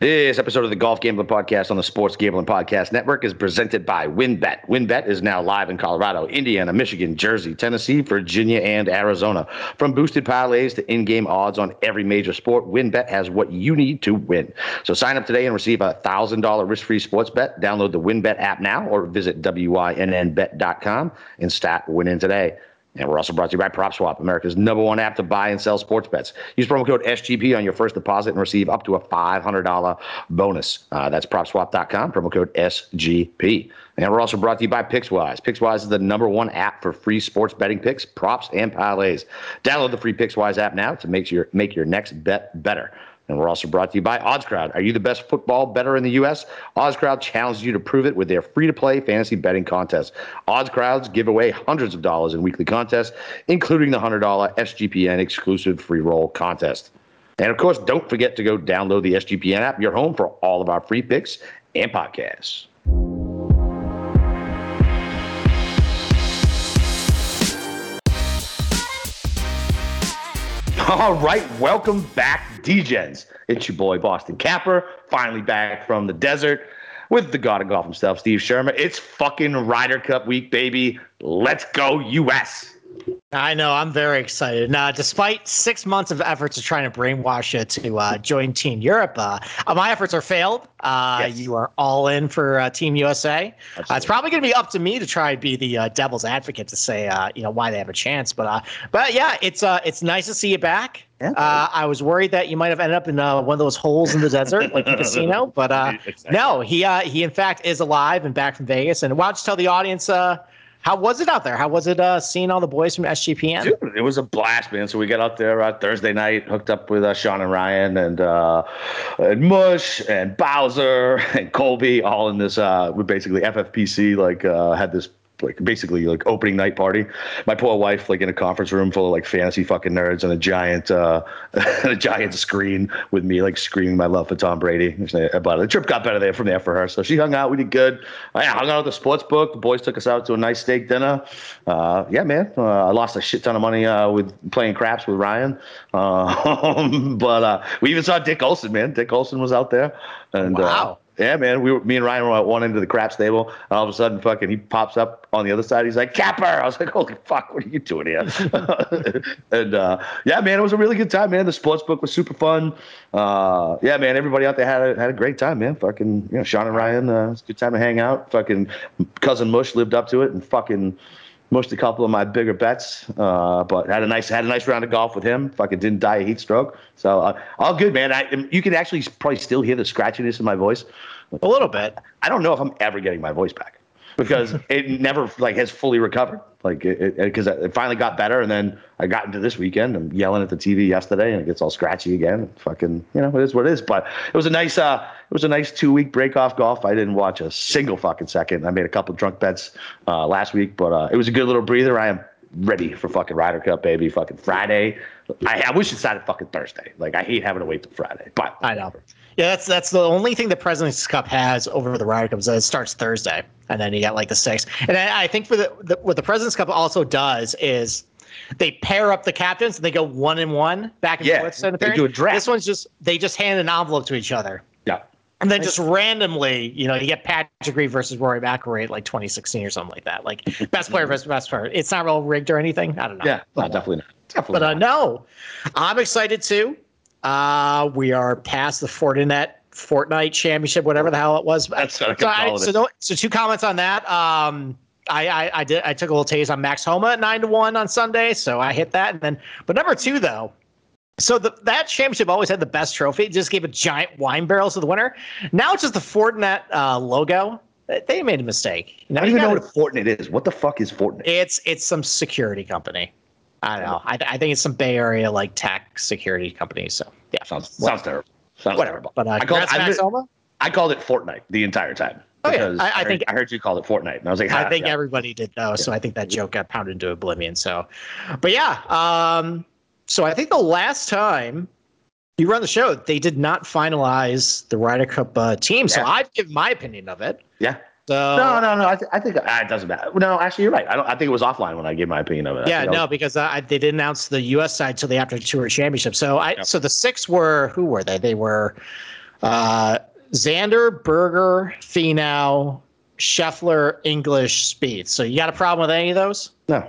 This episode of the Golf Gambling Podcast on the Sports Gambling Podcast Network is presented by WynnBET. WynnBET is now live in Colorado, Indiana, Michigan, Jersey, Tennessee, Virginia, and Arizona. From boosted parlays to in-game odds on every major sport, WynnBET has what you need to win. So sign up today and receive a $1,000 risk-free sports bet. Download the WynnBET app now or visit wynnbet.com and start winning today. And we're also brought to you by PropSwap, America's number one app to buy and sell sports bets. Use promo code SGP on your first deposit and receive up to a $500 bonus. Uh, that's PropSwap.com, promo code SGP. And we're also brought to you by PicksWise. PicksWise is the number one app for free sports betting picks, props, and parlays. Download the free PicksWise app now to make your make your next bet better. And we're also brought to you by OddsCrowd. Are you the best football bettor in the U.S.? OddsCrowd challenges you to prove it with their free-to-play fantasy betting contest. OddsCrowds give away hundreds of dollars in weekly contests, including the $100 SGPN exclusive free roll contest. And of course, don't forget to go download the SGPN app, your home for all of our free picks and podcasts. All right, welcome back, DJs. It's your boy Boston Capper, finally back from the desert with the god of golf himself, Steve Shermer. It's fucking Ryder Cup week, baby. Let's go, US. I know. I'm very excited. Now, despite six months of efforts to trying to brainwash you to uh, join Team Europe, uh, my efforts are failed. Uh, yes. You are all in for uh, Team USA. Uh, it's probably going to be up to me to try and be the uh, devil's advocate to say, you know, why they have a chance. But, but yeah, it's it's nice to see you back. Yeah. I was worried that you might have ended up in one of those holes in the desert, like the casino. But exactly. no, he he in fact is alive and back from Vegas. And why don't you tell the audience? How was it out there? How was it uh, seeing all the boys from SGPN? Dude, it was a blast, man. So we got out there uh, Thursday night, hooked up with uh, Sean and Ryan and uh, and Mush and Bowser and Colby, all in this. Uh, we basically FFPC like uh, had this like basically like opening night party. My poor wife like in a conference room full of like fantasy fucking nerds and a giant uh a giant screen with me like screaming my love for Tom Brady. But the trip got better there from there for her. So she hung out. We did good. I hung out at the sports book. The boys took us out to a nice steak dinner. Uh, yeah, man. Uh, I lost a shit ton of money uh, with playing craps with Ryan. Uh, but uh, we even saw Dick Olson, man. Dick Olson was out there. And uh, wow. Yeah, man. We were me and Ryan were at one end of the crap stable, and all of a sudden, fucking, he pops up on the other side. He's like, "Capper!" I was like, "Holy fuck, what are you doing here?" and uh, yeah, man, it was a really good time, man. The sports book was super fun. Uh, yeah, man, everybody out there had a, had a great time, man. Fucking, you know, Sean and Ryan, uh, it's a good time to hang out. Fucking cousin Mush lived up to it, and fucking most a couple of my bigger bets, uh, but had a nice had a nice round of golf with him. Fucking didn't die a heat stroke, so uh, all good, man. I, you can actually probably still hear the scratchiness in my voice. A little bit. I don't know if I'm ever getting my voice back because it never like has fully recovered. Like it because it, it, finally got better, and then I got into this weekend. I'm yelling at the TV yesterday, and it gets all scratchy again. Fucking, you know, it is what it is. But it was a nice, uh, it was a nice two week break off golf. I didn't watch a single fucking second. I made a couple drunk bets uh, last week, but uh, it was a good little breather. I am ready for fucking Ryder Cup, baby. Fucking Friday. I, I wish it started fucking Thursday. Like I hate having to wait till Friday, but I know. Yeah, that's that's the only thing the President's Cup has over the Ryder Cup is that it starts Thursday, and then you got like the six. And I, I think for the, the what the President's Cup also does is they pair up the captains and they go one and one back and yeah, forth. So they do a draft. This one's just they just hand an envelope to each other. And then just randomly, you know, you get Patrick Reed versus Rory McIlroy at like 2016 or something like that. Like best player versus best player. It's not real rigged or anything. I don't know. Yeah, but, no, definitely not. Definitely but uh, no, I'm excited too. Uh, we are past the Fortinet Fortnite Championship, whatever the hell it was. That's so, I, so, no, so two comments on that. Um, I, I, I did I took a little taste on Max Homa at nine to one on Sunday, so I hit that. And then, but number two though, so the, that championship always had the best trophy. It just gave a giant wine barrel to the winner. Now it's just the Fortinet uh, logo. They made a mistake. I don't even know what Fortinet is. What the fuck is Fortinet? It's it's some security company. I don't know. I, I think it's some Bay Area like tech security company. So yeah, sounds sounds terrible. Sounds Whatever. terrible. But uh, I called, I, I called it Fortnite the entire time. Oh yeah, I, I, I, think I heard you call it Fortnite, and I was like, I think yeah. everybody did know. So I think that joke got pounded into oblivion. So, but yeah, um, so I think the last time you run the show, they did not finalize the Ryder Cup uh, team. So I've given my opinion of it. Yeah. So no, no, no. I, th- I think uh, it doesn't matter. No, actually, you're right. I don't. I think it was offline when I gave my opinion of it. Yeah, no, was... because uh, they didn't announce the U.S. side till the after tour championship. So I, yep. so the six were who were they? They were Uh, Xander, Berger, Finau, Scheffler, English, Spieth. So you got a problem with any of those? No,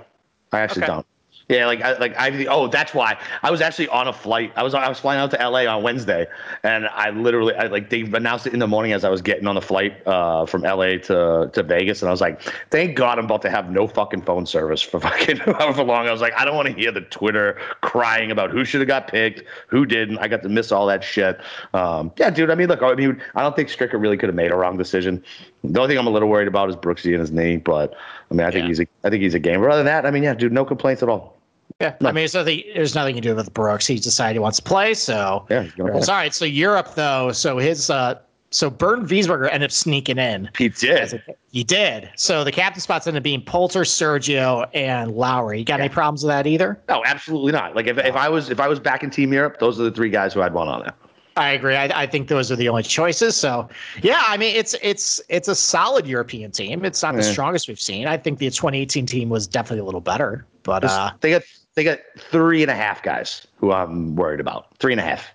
I actually Okay. don't. Yeah, like I like I oh that's why I was actually on a flight. I was I was flying out to LA on Wednesday, and I literally I like they announced it in the morning as I was getting on the flight uh, from LA to to Vegas, and I was like, thank God I'm about to have no fucking phone service for fucking however long. I was like, I don't want to hear the Twitter crying about who should have got picked, who didn't. I got to miss all that shit. Um, yeah, dude. I mean, look, I mean, I don't think Stricker really could have made a wrong decision. The only thing I'm a little worried about is Brooksy and his knee, but I mean, I think Yeah. he's a, I think he's a gamer. Other than that, I mean, yeah, dude, no complaints at all. Yeah. I mean, there's nothing, there's nothing you can do with Brooks. He decided he wants to play. So, Yeah, going all right. So, Europe, though. So, his, uh, so Bernd Wiesberger ended up sneaking in. He did. He did. So the captain spots ended up being Poulter, Sergio, and Lowry. You got any problems with that either? No, absolutely not. Like if, if I was if I was back in Team Europe, those are the three guys who I'd want on there. I agree. I, I think those are the only choices. So, yeah, I mean, it's it's it's a solid European team. It's not the strongest we've seen. I think the 2018 team was definitely a little better, but uh, they got they got three and a half guys who I'm worried about. Three and a half.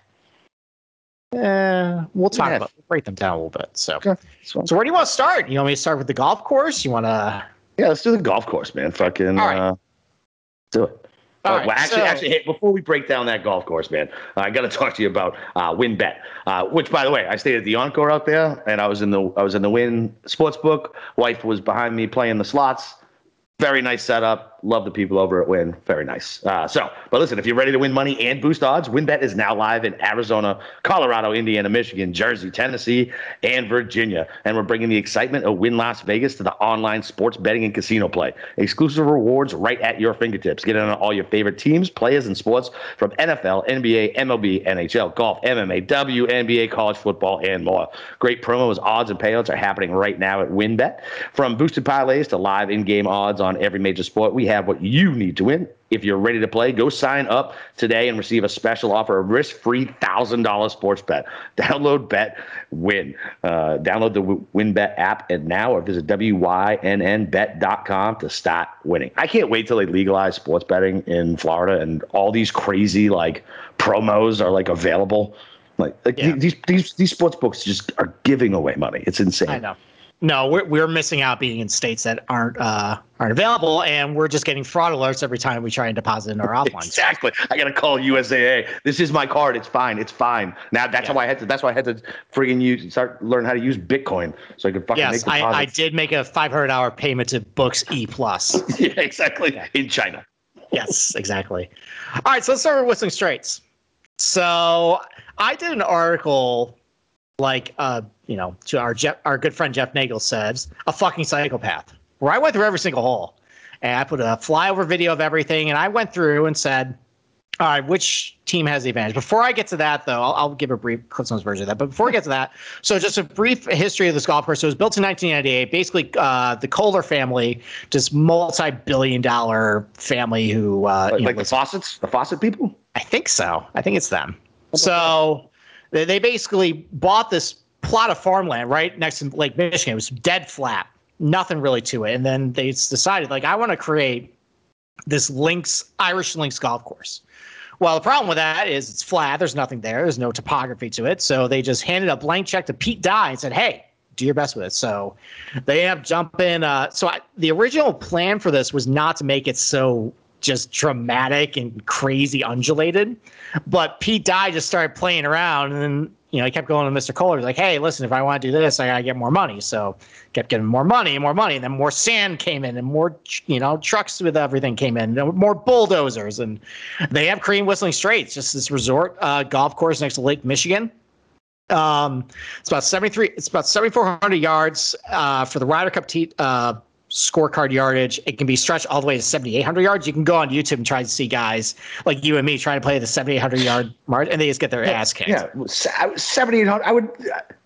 Yeah, we'll talk Yeah. about we'll break them down a little bit. So, Okay. So, so where do you want to start? You want me to start with the golf course? You want to? yeah, let's do the golf course, man. Fucking All right. uh, do it. All Uh, well, actually, so- actually, hey, before we break down that golf course, man, I got to talk to you about uh, WynnBET. Uh, which, by the way, I stayed at the Encore out there, and I was in the I was in the Wynn Sportsbook. Wife was behind me playing the slots. Very nice setup. Love the people over at Wynn. Very nice. Uh, so, but listen, if you're ready to win money and boost odds, WynnBET is now live in Arizona, Colorado, Indiana, Michigan, Jersey, Tennessee, and Virginia. And we're bringing the excitement of Wynn Las Vegas to the online sports betting and casino play. Exclusive rewards right at your fingertips. Get in on all your favorite teams, players, and sports from NFL, NBA, MLB, NHL, golf, MMA, WNBA, college football, and more. Great promos, odds, and payouts are happening right now at WynnBET. From boosted parlays to live in-game odds on every major sport, we have what you need to win. If you're ready to play, go sign up today and receive a special offer, a risk-free $1,000 sports bet. Download Bet Win. Uh, download the WynnBET app and now or visit WYNNBet.com to start winning. I can't wait till they legalize sports betting in Florida and all these crazy like promos are like available. Like, like Yeah. these these these sports books just are giving away money. It's insane. I know. No, we're we're missing out being in states that aren't uh, aren't available, and we're just getting fraud alerts every time we try and deposit in our offline. Exactly. I gotta call USAA. This is my card. It's fine. It's fine. Now that's Yeah. how I had to. That's why I had to friggin' use start learn how to use Bitcoin so I could fucking Yes, make I, I did make a five hundred hour payment to Books E Plus. yeah, exactly. In China. yes, exactly. All right, so let's start with Whistling Straits. So I did an article, like uh, you know, to our Jeff, our good friend Jeff Nagel says, a fucking psychopath, where I went through every single hole, and I put a flyover video of everything, and I went through and said, all right, which team has the advantage? Before I get to that, though, I'll, I'll give a brief Cliff's version of that. But before we get to that, so just a brief history of this golf course. So it was built in 1998. Basically, uh, the Kohler family, just multi-billion-dollar family who, uh, Like, know, like the faucets, the faucet people. I think so. I think it's them. So they, basically bought this plot of farmland right next to Lake Michigan. It was dead flat, nothing really to it. And then they decided, like, I want to create this links Irish links golf course. Well, the problem with that is it's flat. There's nothing there. There's no topography to it. So they just handed a blank check to Pete Dye and said, "Hey, do your best with it." So they end up jumping. Uh, so I, the original plan for this was not to make it so just dramatic and crazy undulated, but Pete Dye just started playing around, and then you know he kept going to Mr. Kohler, like, "Hey, listen, if I want to do this, I gotta get more money." So kept getting more money and more money, and then more sand came in, and more you know trucks with everything came in, and more bulldozers, and they have Korean Whistling Straits, just this resort uh, golf course next to Lake Michigan. Um, it's about 73, it's about 7,400 yards uh, for the Ryder Cup t- uh, scorecard yardage. It can be stretched all the way to 7,800 yards. You can go on YouTube and try to see guys like you and me trying to play the 7,800 yard mark, and they just get their ass kicked. Yeah, seventy eight hundred. I would.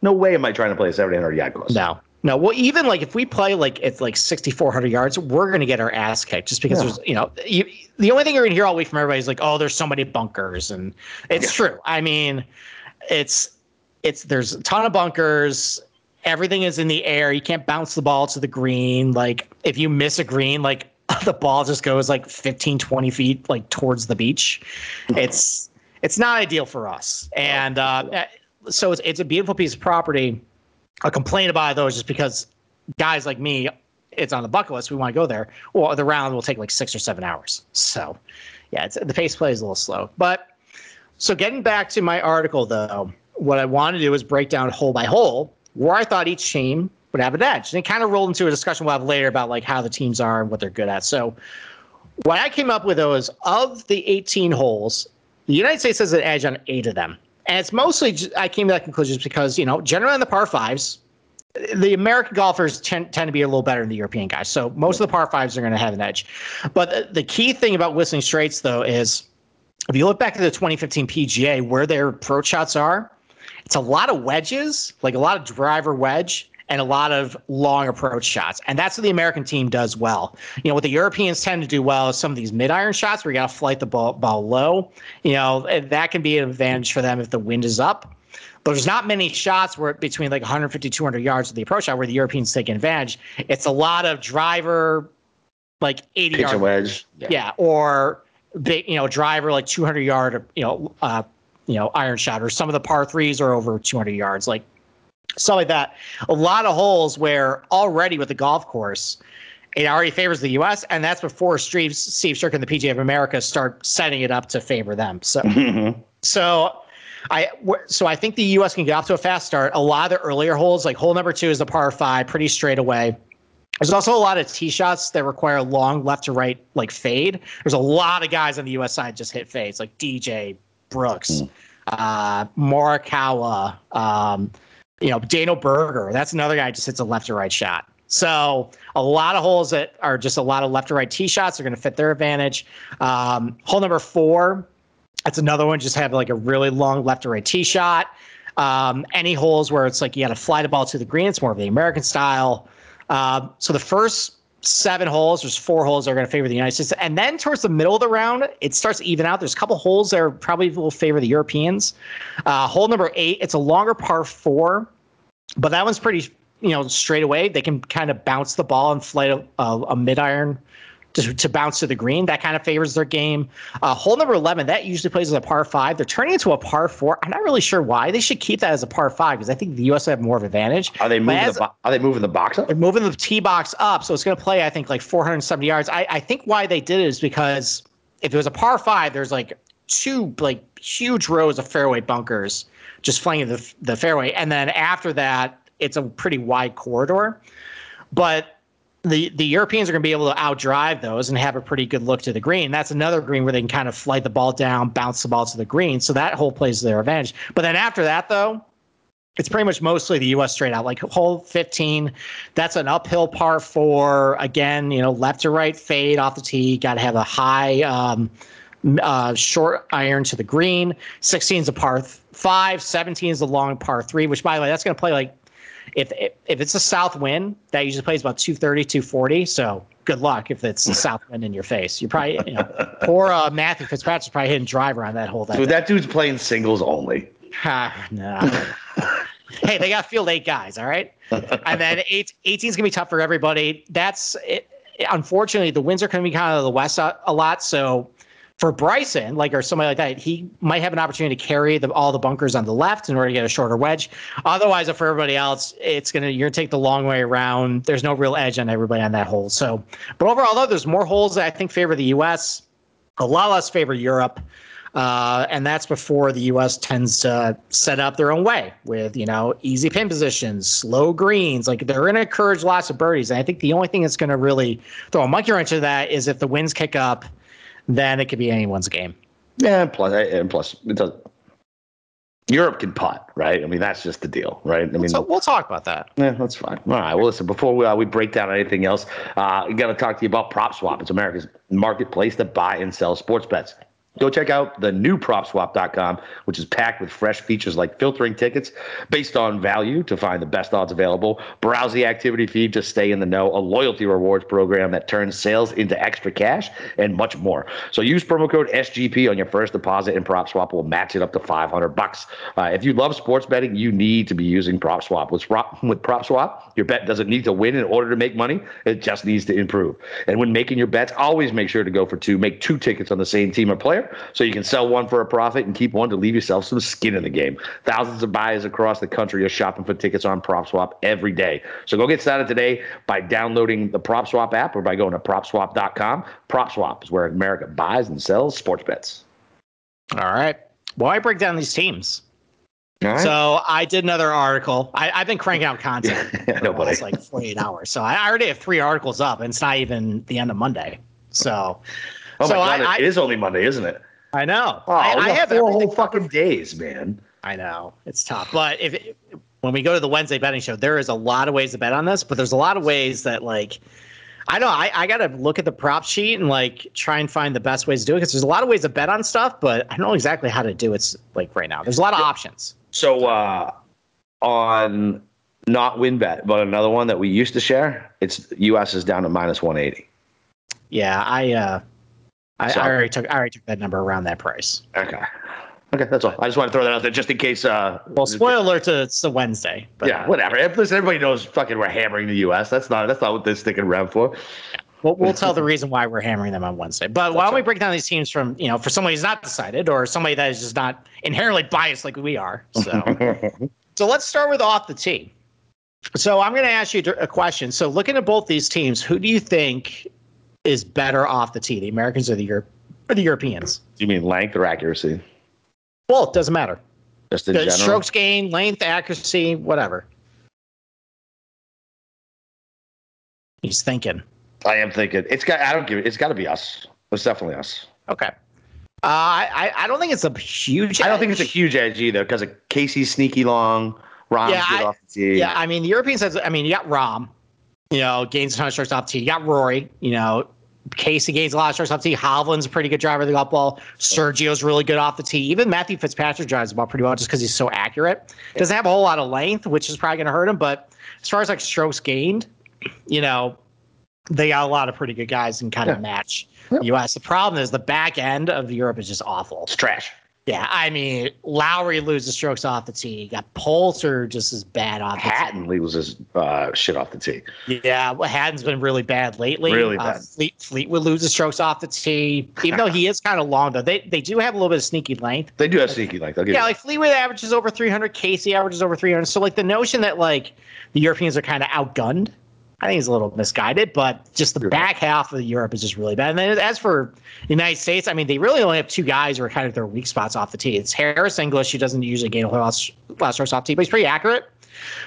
No way am I trying to play a seventy eight hundred yard course. No. No, well, even like if we play like it's like 6,400 yards, we're going to get our ass kicked just because Yeah. there's, you know, you, the only thing you're going to hear all week from everybody is like, oh, there's so many bunkers. And it's true. I mean, it's, it's, there's a ton of bunkers. Everything is in the air. You can't bounce the ball to the green. Like if you miss a green, like the ball just goes like 15, 20 feet like towards the beach. It's, it's not ideal for us. And, uh, so it's it's a beautiful piece of property. A complaint about it though is just because guys like me, it's on the bucket list. We want to go there. Well, the round will take like six or seven hours. So, yeah, it's, the pace play is a little slow. But so getting back to my article though, what I want to do is break down hole by hole where I thought each team would have an edge, and it kind of rolled into a discussion we'll have later about like how the teams are and what they're good at. So, what I came up with though is of the 18 holes, the United States has an edge on eight of them. And it's mostly, I came to that conclusion because, you know, generally on the par fives, the American golfers tend, tend to be a little better than the European guys. So most of the par fives are going to have an edge. But the, the key thing about Whistling Straits, though, is if you look back at the 2015 PGA, where their approach shots are, it's a lot of wedges, like a lot of driver wedge, and a lot of long approach shots. And that's what the American team does well. You know, what the Europeans tend to do well is some of these mid iron shots where you got to flight the ball, ball low. You know, that can be an advantage for them if the wind is up. But there's not many shots where between like 150, 200 yards of the approach shot where the Europeans take advantage. It's a lot of driver, like 80 Pitch yard wedge. Yeah. yeah, or big, you know, driver like 200 yard, you know, uh, you know, iron shot, or some of the par threes are over 200 yards. Like stuff like that. A lot of holes where already with the golf course, it already favors the U.S. and that's before Steve Steve Stricker and the PGA of America start setting it up to favor them. So, Mm-hmm. so I so I think the U.S. can get off to a fast start. A lot of the earlier holes, like hole number two, is the par five, pretty straight away. There's also a lot of tee shots that require long left to right, like fade. There's a lot of guys on the U.S. side just hit fades, like DJ Brooks, mm. uh, Morikawa. Um, you know, Daniel Berger, that's another guy just hits a left to right shot. So a lot of holes that are just a lot of left to right tee shots are going to fit their advantage. Um, hole number four, that's another one. Just have like a really long left to right tee shot. Um, any holes where it's like you got to fly the ball to the green, it's more of the American style. Uh, so the first seven holes, there's four holes that are going to favor the United States. And then towards the middle of the round, it starts to even out. There's a couple holes that are probably will favor the Europeans. Uh, hole number eight, it's a longer par four, but that one's pretty, you know, straight away. They can kind of bounce the ball and flight a, a, a mid iron to, to bounce to the green. That kind of favors their game. Uh, hole number 11, that usually plays as a par five. They're turning into a par four. I'm not really sure why. They should keep that as a par five because I think the U.S. have more of advantage. Are they moving, as, the, are they moving the box up? They're moving the tee box up. So it's going to play, I think, like 470 yards. I, I think why they did it is because if it was a par five, there's like two like huge rows of fairway bunkers just flanking the, the fairway. And then after that, it's a pretty wide corridor. But the the Europeans are going to be able to outdrive those and have a pretty good look to the green. That's another green where they can kind of flight the ball down, bounce the ball to the green. So that hole plays to their advantage. But then after that, though, it's pretty much mostly the U.S. straight out. Like hole 15, that's an uphill par four. Again, you know, left to right fade off the tee. Got to have a high um, uh, short iron to the green. 16 is a par five. 17 is a long par three. Which, by the way, that's going to play like if, if it's a south wind, that usually plays about 230, 240. So good luck if it's a south wind in your face. You're probably, you know, poor uh, Matthew Fitzpatrick's probably hitting driver on that hole. That, so that dude's playing singles only. Ha, no. hey, they got field eight guys, all right? And then eight, 18 is going to be tough for everybody. That's it. Unfortunately, the winds are going to be kind of the west a, a lot. So for Bryson, like or somebody like that, he might have an opportunity to carry the, all the bunkers on the left in order to get a shorter wedge. Otherwise, for everybody else, it's gonna you're gonna take the long way around. There's no real edge on everybody on that hole. So, but overall, though, there's more holes that I think favor the U.S. A lot less favor Europe. Uh, and that's before the U.S. tends to set up their own way with you know easy pin positions, slow greens. Like they're going to encourage lots of birdies. And I think the only thing that's going to really throw a monkey wrench into that is if the winds kick up then it could be anyone's game. Yeah, plus and plus it does. Europe can putt, right? I mean, that's just the deal, right? I mean, so we'll talk about that. Yeah, that's fine. All right. Well, listen, before we, uh, we break down anything else, uh, we got to talk to you about PropSwap. It's America's marketplace to buy and sell sports bets. Go check out the new propswap.com, which is packed with fresh features like filtering tickets based on value to find the best odds available, browse the activity feed to stay in the know, a loyalty rewards program that turns sales into extra cash, and much more. So use promo code SGP on your first deposit, and PropSwap will match it up to 500 bucks. Uh, if you love sports betting, you need to be using PropSwap. With, with PropSwap, your bet doesn't need to win in order to make money; it just needs to improve. And when making your bets, always make sure to go for two. Make two tickets on the same team or player so you can sell one for a profit and keep one to leave yourself some skin in the game. Thousands of buyers across the country are shopping for tickets on PropSwap every day. So go get started today by downloading the PropSwap app or by going to PropSwap.com. PropSwap is where America buys and sells sports bets. All right. Well, I break down these teams. Right. So I did another article. I, I've been cranking out content Yeah, for nobody. like 48 hours. So I already have three articles up, and it's not even the end of Monday. So, oh so my god, I, it is only Monday, isn't it? I, I know. Oh, I, we I have four whole fucking days, man. I know it's tough, but if it, when we go to the Wednesday betting show, there is a lot of ways to bet on this, but there's a lot of ways that like I know I, I got to look at the prop sheet and like try and find the best ways to do it because there's a lot of ways to bet on stuff, but I don't know exactly how to do it like right now. There's a lot of options. So uh, on not win bet, but another one that we used to share, it's US is down to minus 180. Yeah, I uh, I, So- I already took I already took that number around that price. Okay. Okay, that's all. I just want to throw that out there just in case. Uh, Well, spoiler alert, to it's the Wednesday, but yeah, whatever. Listen, everybody knows fucking we're hammering the U.S. That's not that's not what they're sticking around for. We'll, we'll tell the reason why we're hammering them on Wednesday. But why don't we break down these teams from, you know, for somebody who's not decided or somebody that is just not inherently biased like we are. So, so let's start with off the tee. So I'm going to ask you a question. So looking at both these teams, who do you think is better off the tee, the Americans or the Europe or the Europeans? Do you mean length or accuracy? Well, it doesn't matter. Just in The general. strokes gain, length, accuracy, whatever. He's thinking. I am thinking it's got. I don't give it. It's got to be us. It's definitely us. Okay. Uh, I I don't think it's a huge. Edge. I don't think it's a huge edge either because of Casey's sneaky long. Rahm's Yeah, good I- off the tee. Yeah, I mean the Europeans has. I mean you got Rahm, you know, gains a ton of strokes off tee. You got Rory, you know, Casey gains a lot of strokes off the tee. Hovland's a pretty good driver of the golf ball. Sergio's really good off the tee. Even Matthew Fitzpatrick drives the ball pretty well just because he's so accurate. Doesn't have a whole lot of length, which is probably going to hurt him. But as far as like strokes gained, you know, they got a lot of pretty good guys and kind of Yeah. match Yeah. the U.S. The problem is the back end of Europe is just awful. it's trash. Yeah, I mean Lowry loses strokes off the tee. You got Poulter just as bad off the tee. Hatton loses uh, shit off the tee. Yeah, well, Hatton's been really bad lately. Really Uh, bad. Fleet, Fleetwood loses strokes off the tee, even though he is kind of long. Though they they do have a little bit of sneaky length. They do have sneaky length. Yeah, like Fleetwood averages over 300, Casey averages over 300. So like the notion that like the Europeans are kind of outgunned, I think he's a little misguided. But just the You're back half of Europe is just really bad. And then as for the United States, I mean, they really only have two guys who are kind of their weak spots off the tee. It's Harris English, who doesn't usually gain a whole lot lot strokes off the tee, but he's pretty accurate.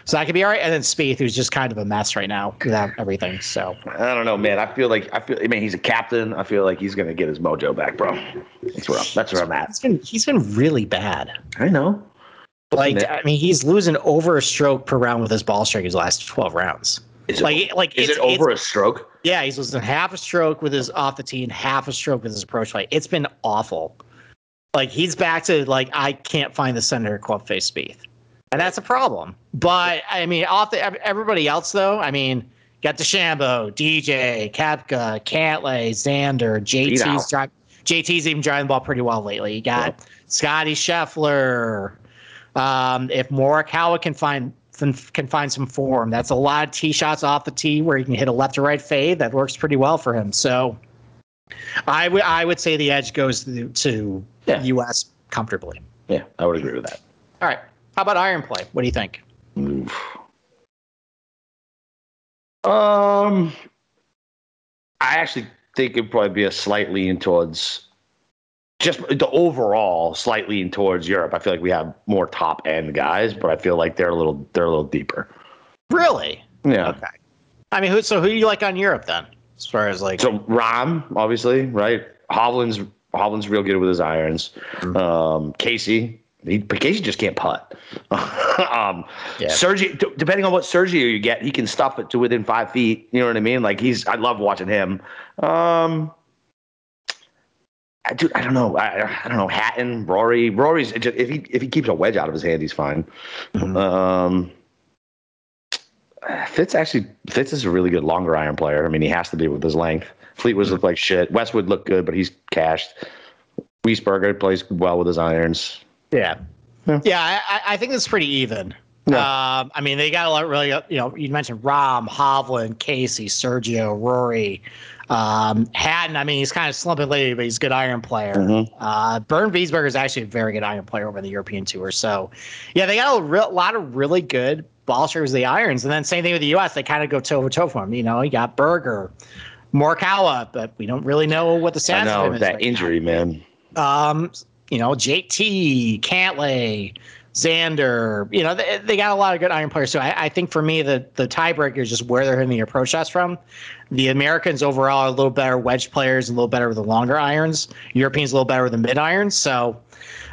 So that could be all right. And then Spieth, who's just kind of a mess right now without everything. So I don't know, man. I feel like I feel. I mean, he's a captain. I feel like he's gonna get his mojo back, bro. That's where I'm, that's where I'm at. he's been he's been really bad. I know. Like I mean, he's losing over a stroke per round with his ball strike his last 12 rounds. Is it, Like like is it over a stroke? Yeah, he's losing half a stroke with his off the tee and half a stroke with his approach play. It's been awful. Like he's back to like I can't find the center of club face Spieth, and that's a problem. But I mean, off the everybody else though. I mean, got DeChambeau, DJ, Koepka, Cantlay, Xander, JT's drive. JT's even driving the ball pretty well lately. You got Scotty Scheffler. Um, if Morikawa can find can find some form, that's a lot of tee shots off the tee where he can hit a left to right fade. That works pretty well for him. So, I would I would say the edge goes to, to Yeah. U.S. comfortably. Yeah, I would agree with that. All right. How about iron play? What do you think? Oof. Um, I actually think it'd probably be a slight lean towards just the overall slightly lean towards Europe. I feel like we have more top end guys, but I feel like they're a little they're a little deeper. Really? Yeah. Okay. I mean, who? So who do you like on Europe then? As far as like, So Rahm, obviously, right? Hovland's Hovland's real good with his irons. Mm-hmm. Um, Casey, he, but Casey just can't putt. um, Yeah. Sergio, d- depending on what Sergio you get, he can stuff it to within five feet. You know what I mean? Like he's, I love watching him. Um, I, dude, I don't know. I, I don't know. Hatton, Rory, Rory's just, if he if he keeps a wedge out of his hand, he's fine. Mhm. Um, Fitz actually Fitz is a really good longer iron player. I mean, he has to be with his length. Fleetwood looked like shit. Westwood looked good, but he's cashed. Wiesberger plays well with his irons. yeah, Yeah. yeah. I, I- I think it's pretty even. Um, I mean, they got a lot really, you know, you mentioned Rahm, Hovland, Casey, Sergio, Rory, um, Hatton. I mean, he's kind of slumping lately, but he's a good iron player. Mm-hmm. Uh, Bernd Wiesberger is actually a very good iron player over the European Tour. So, yeah, they got a real, lot of really good ball strikers, the irons. And then same thing with the U.S. They kind of go toe to toe for him. You know, you got Berger, Morikawa, but we don't really know what the status I know that right injury, now. man. Um, you know, JT, Cantlay. Xander, you know, they, they got a lot of good iron players. So I, I think for me, the the tiebreaker is just where they're hitting the approach shots from. The Americans overall are a little better wedge players, a little better with the longer irons. Europeans a little better with the mid irons. So,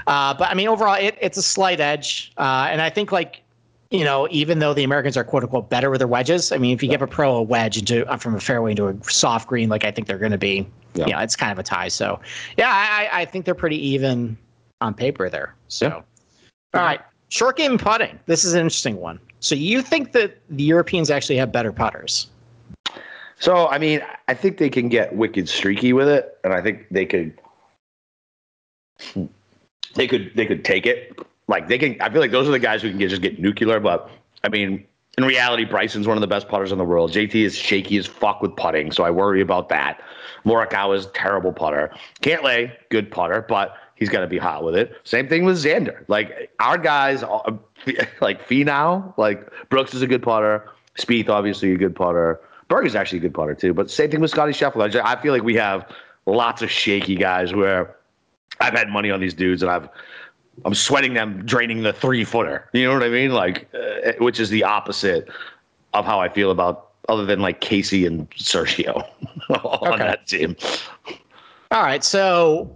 uh, but I mean, overall, it, it's a slight edge. Uh, and I think like you know, even though the Americans are quote unquote better with their wedges, I mean, if you yeah. give a pro a wedge into uh, from a fairway into a soft green, like I think they're going to be, yeah. you know, it's kind of a tie. So, yeah, I, I think they're pretty even on paper there. So. Yeah. All right. Short game putting. This is an interesting one. So you think that the Europeans actually have better putters? So I mean, I think they can get wicked streaky with it, and I think they could they could they could take it. Like they can I feel like those are the guys who can get, just get nuclear, but I mean, in reality, Bryson's one of the best putters in the world. JT is shaky as fuck with putting, so I worry about that. Morikawa is terrible putter. Cantlay, good putter, but he's got to be hot with it. Same thing with Xander. Like our guys, uh, like Finau, like Brooks is a good putter. Spieth, obviously a good putter. Berg is actually a good putter too. But same thing with Scotty Scheffler. I feel like we have lots of shaky guys where I've had money on these dudes and I've I'm sweating them draining the three footer. You know what I mean? Like, uh, which is the opposite of how I feel about other than like Casey and Sergio on okay. that team. All right, so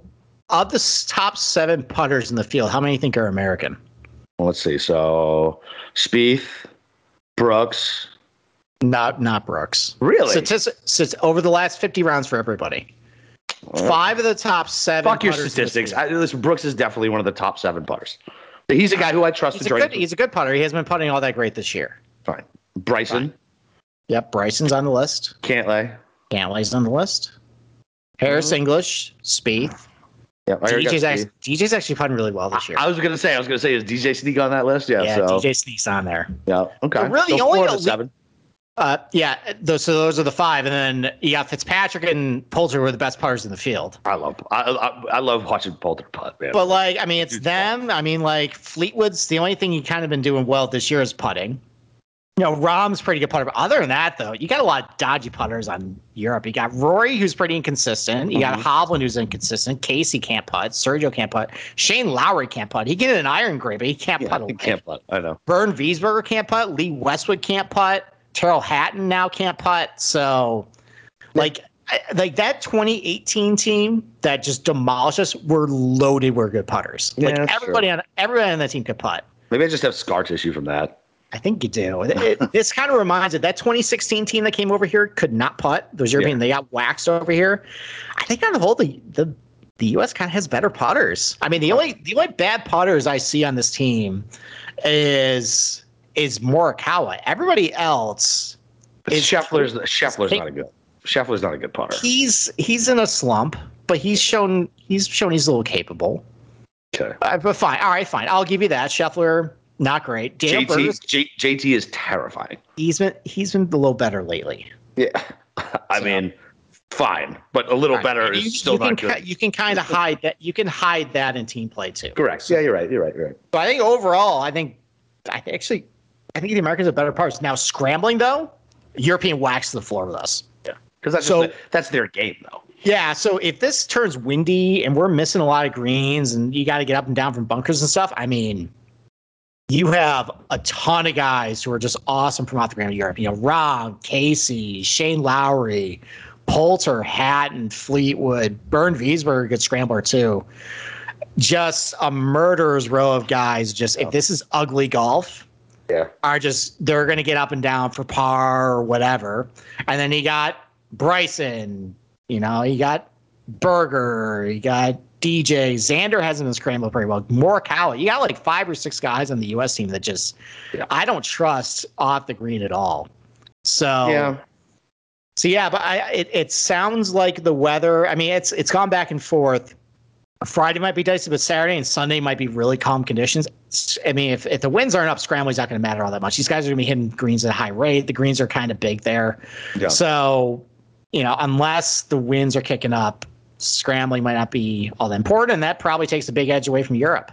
of the top seven putters in the field, how many think are American? Let's see. So Spieth, Brooks. Not not Brooks. Really? Statistics over the last fifty rounds for everybody. Five of the top seven. Fuck your statistics. I, listen, Brooks is definitely one of the top seven putters. He's a guy who I trust he's to good, He's a good putter. He hasn't been putting all that great this year. Fine. Bryson. Fine. Yep, Bryson's on the list. Cantlay. Cantlay's on the list. Harris mm-hmm. English, Spieth. Yeah, DJ's actually, DJ's actually putting really well this year. I was gonna say, I was gonna say, is DJ Sneak on that list? Yeah, yeah. So. DJ Sneak's on there. Yeah. Okay. But really, so only elite, seven. Uh, yeah. Those, so those are the five, and then yeah, Fitzpatrick and Poulter were the best putters in the field. I love, I, I, I love watching Poulter putt, man. But like, I mean, it's Dude's them. I mean, like Fleetwood's the only thing he kind of been doing well this year is putting you know, Rahm's pretty good putter. But other than that, though, you got a lot of dodgy putters on Europe. You got Rory, who's pretty inconsistent. You got mm-hmm. Hovland, who's inconsistent. Casey can't putt. Sergio can't putt. Shane Lowry can't putt. He can get an iron grade, but he can't yeah, putt. He can't putt. I know. Bernd Wiesberger can't putt. Lee Westwood can't putt. Tyrrell Hatton now can't putt. So, like, like that 2018 team that just demolished us were loaded We're good putters. Yeah, like everybody true. on everybody on that team could putt. Maybe I just have scar tissue from that. I think you do. It, it, this kind of reminds it that 2016 team that came over here could not putt. Those European, yeah. they got waxed over here. I think on the whole, the the, the U.S. kind of has better putters. I mean, the only the only bad putters I see on this team is is Morikawa. Everybody else is Scheffler's. Scheffler's not a good. Scheffler's not a good putter. He's he's in a slump, but he's shown he's shown he's a little capable. Okay. Uh, but fine. All right, fine. I'll give you that. Scheffler not great. Daniel JT, J, JT is terrifying. He's been he's been a little better lately. Yeah, I so. mean, fine, but a little right. better is you, still you not can, good. You can kind of hide that. You can hide that in team play too. Correct. Yeah, you're right. You're right. You're right. But I think overall, I think I think actually, I think the Americans are better parts. Now scrambling though, European waxed the floor with us. Yeah, because that's so, the, that's their game though. Yeah, so if this turns windy and we're missing a lot of greens and you got to get up and down from bunkers and stuff, I mean, you have a ton of guys who are just awesome from off the ground in Europe. You know, Rahm, Casey, Shane Lowry, Poulter, Hatton, Fleetwood, Bernd Wiesberger, good scrambler too. Just a murderer's row of guys. Just if this is ugly golf, yeah, are just they're going to get up and down for par or whatever. And then he got Bryson. You know, he got Berger. You got DJ, Xander hasn't been scrambled very well. More Morikawa, you got like five or six guys on the U.S. team that just yeah. I don't trust off the green at all. So yeah, so yeah, but I it, it sounds like the weather. I mean, it's it's gone back and forth. Friday might be dicey, but Saturday and Sunday might be really calm conditions. I mean, if, if the winds aren't up, scrambling's not going to matter all that much. These guys are going to be hitting greens at a high rate. The greens are kind of big there. Yeah. So, you know, unless the winds are kicking up, scrambling might not be all that important. And that probably takes a big edge away from Europe.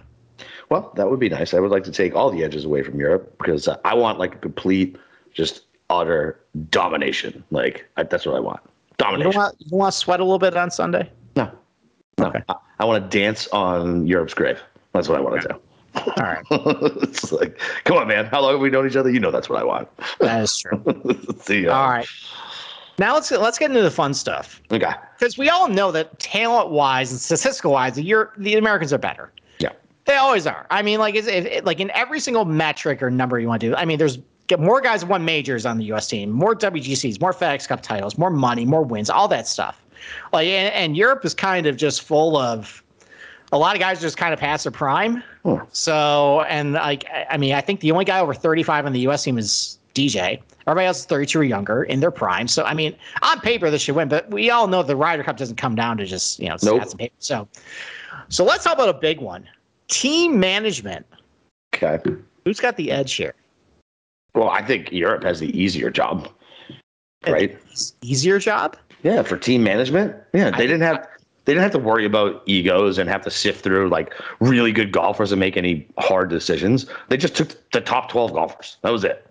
Well, that would be nice. I would like to take all the edges away from Europe because I want like a complete, just utter domination. Like I, that's what I want. Domination. You don't want, you want to sweat a little bit on Sunday? No, no. Okay. I, I want to dance on Europe's grave. That's what I want to do. All right. it's like, come on, man. How long have we known each other? You know that's what I want. That is true. See, uh, All right. Now let's let's get into the fun stuff. Okay. Because we all know that talent wise and statistical wise, the the Americans are better. Yeah. They always are. I mean, like, if, like in every single metric or number you want to do. I mean, there's get more guys who won majors on the U.S. team, more WGCs, more FedEx Cup titles, more money, more wins, all that stuff. Like, and, and Europe is kind of just full of a lot of guys just kind of past their prime. Hmm. So, and like, I mean, I think the only guy over 35 on the U.S. team is DJ. Everybody else is 32 or younger in their prime. So, I mean, on paper, this should win, but we all know the Ryder Cup doesn't come down to just, you know, nope. stats and paper. So, so let's talk about a big one team management. Okay. Who's got the edge here? Well, I think Europe has the easier job, right? Easier job? Yeah, for team management. Yeah, they I didn't have they didn't have to worry about egos and have to sift through like really good golfers and make any hard decisions. They just took the top 12 golfers. That was it.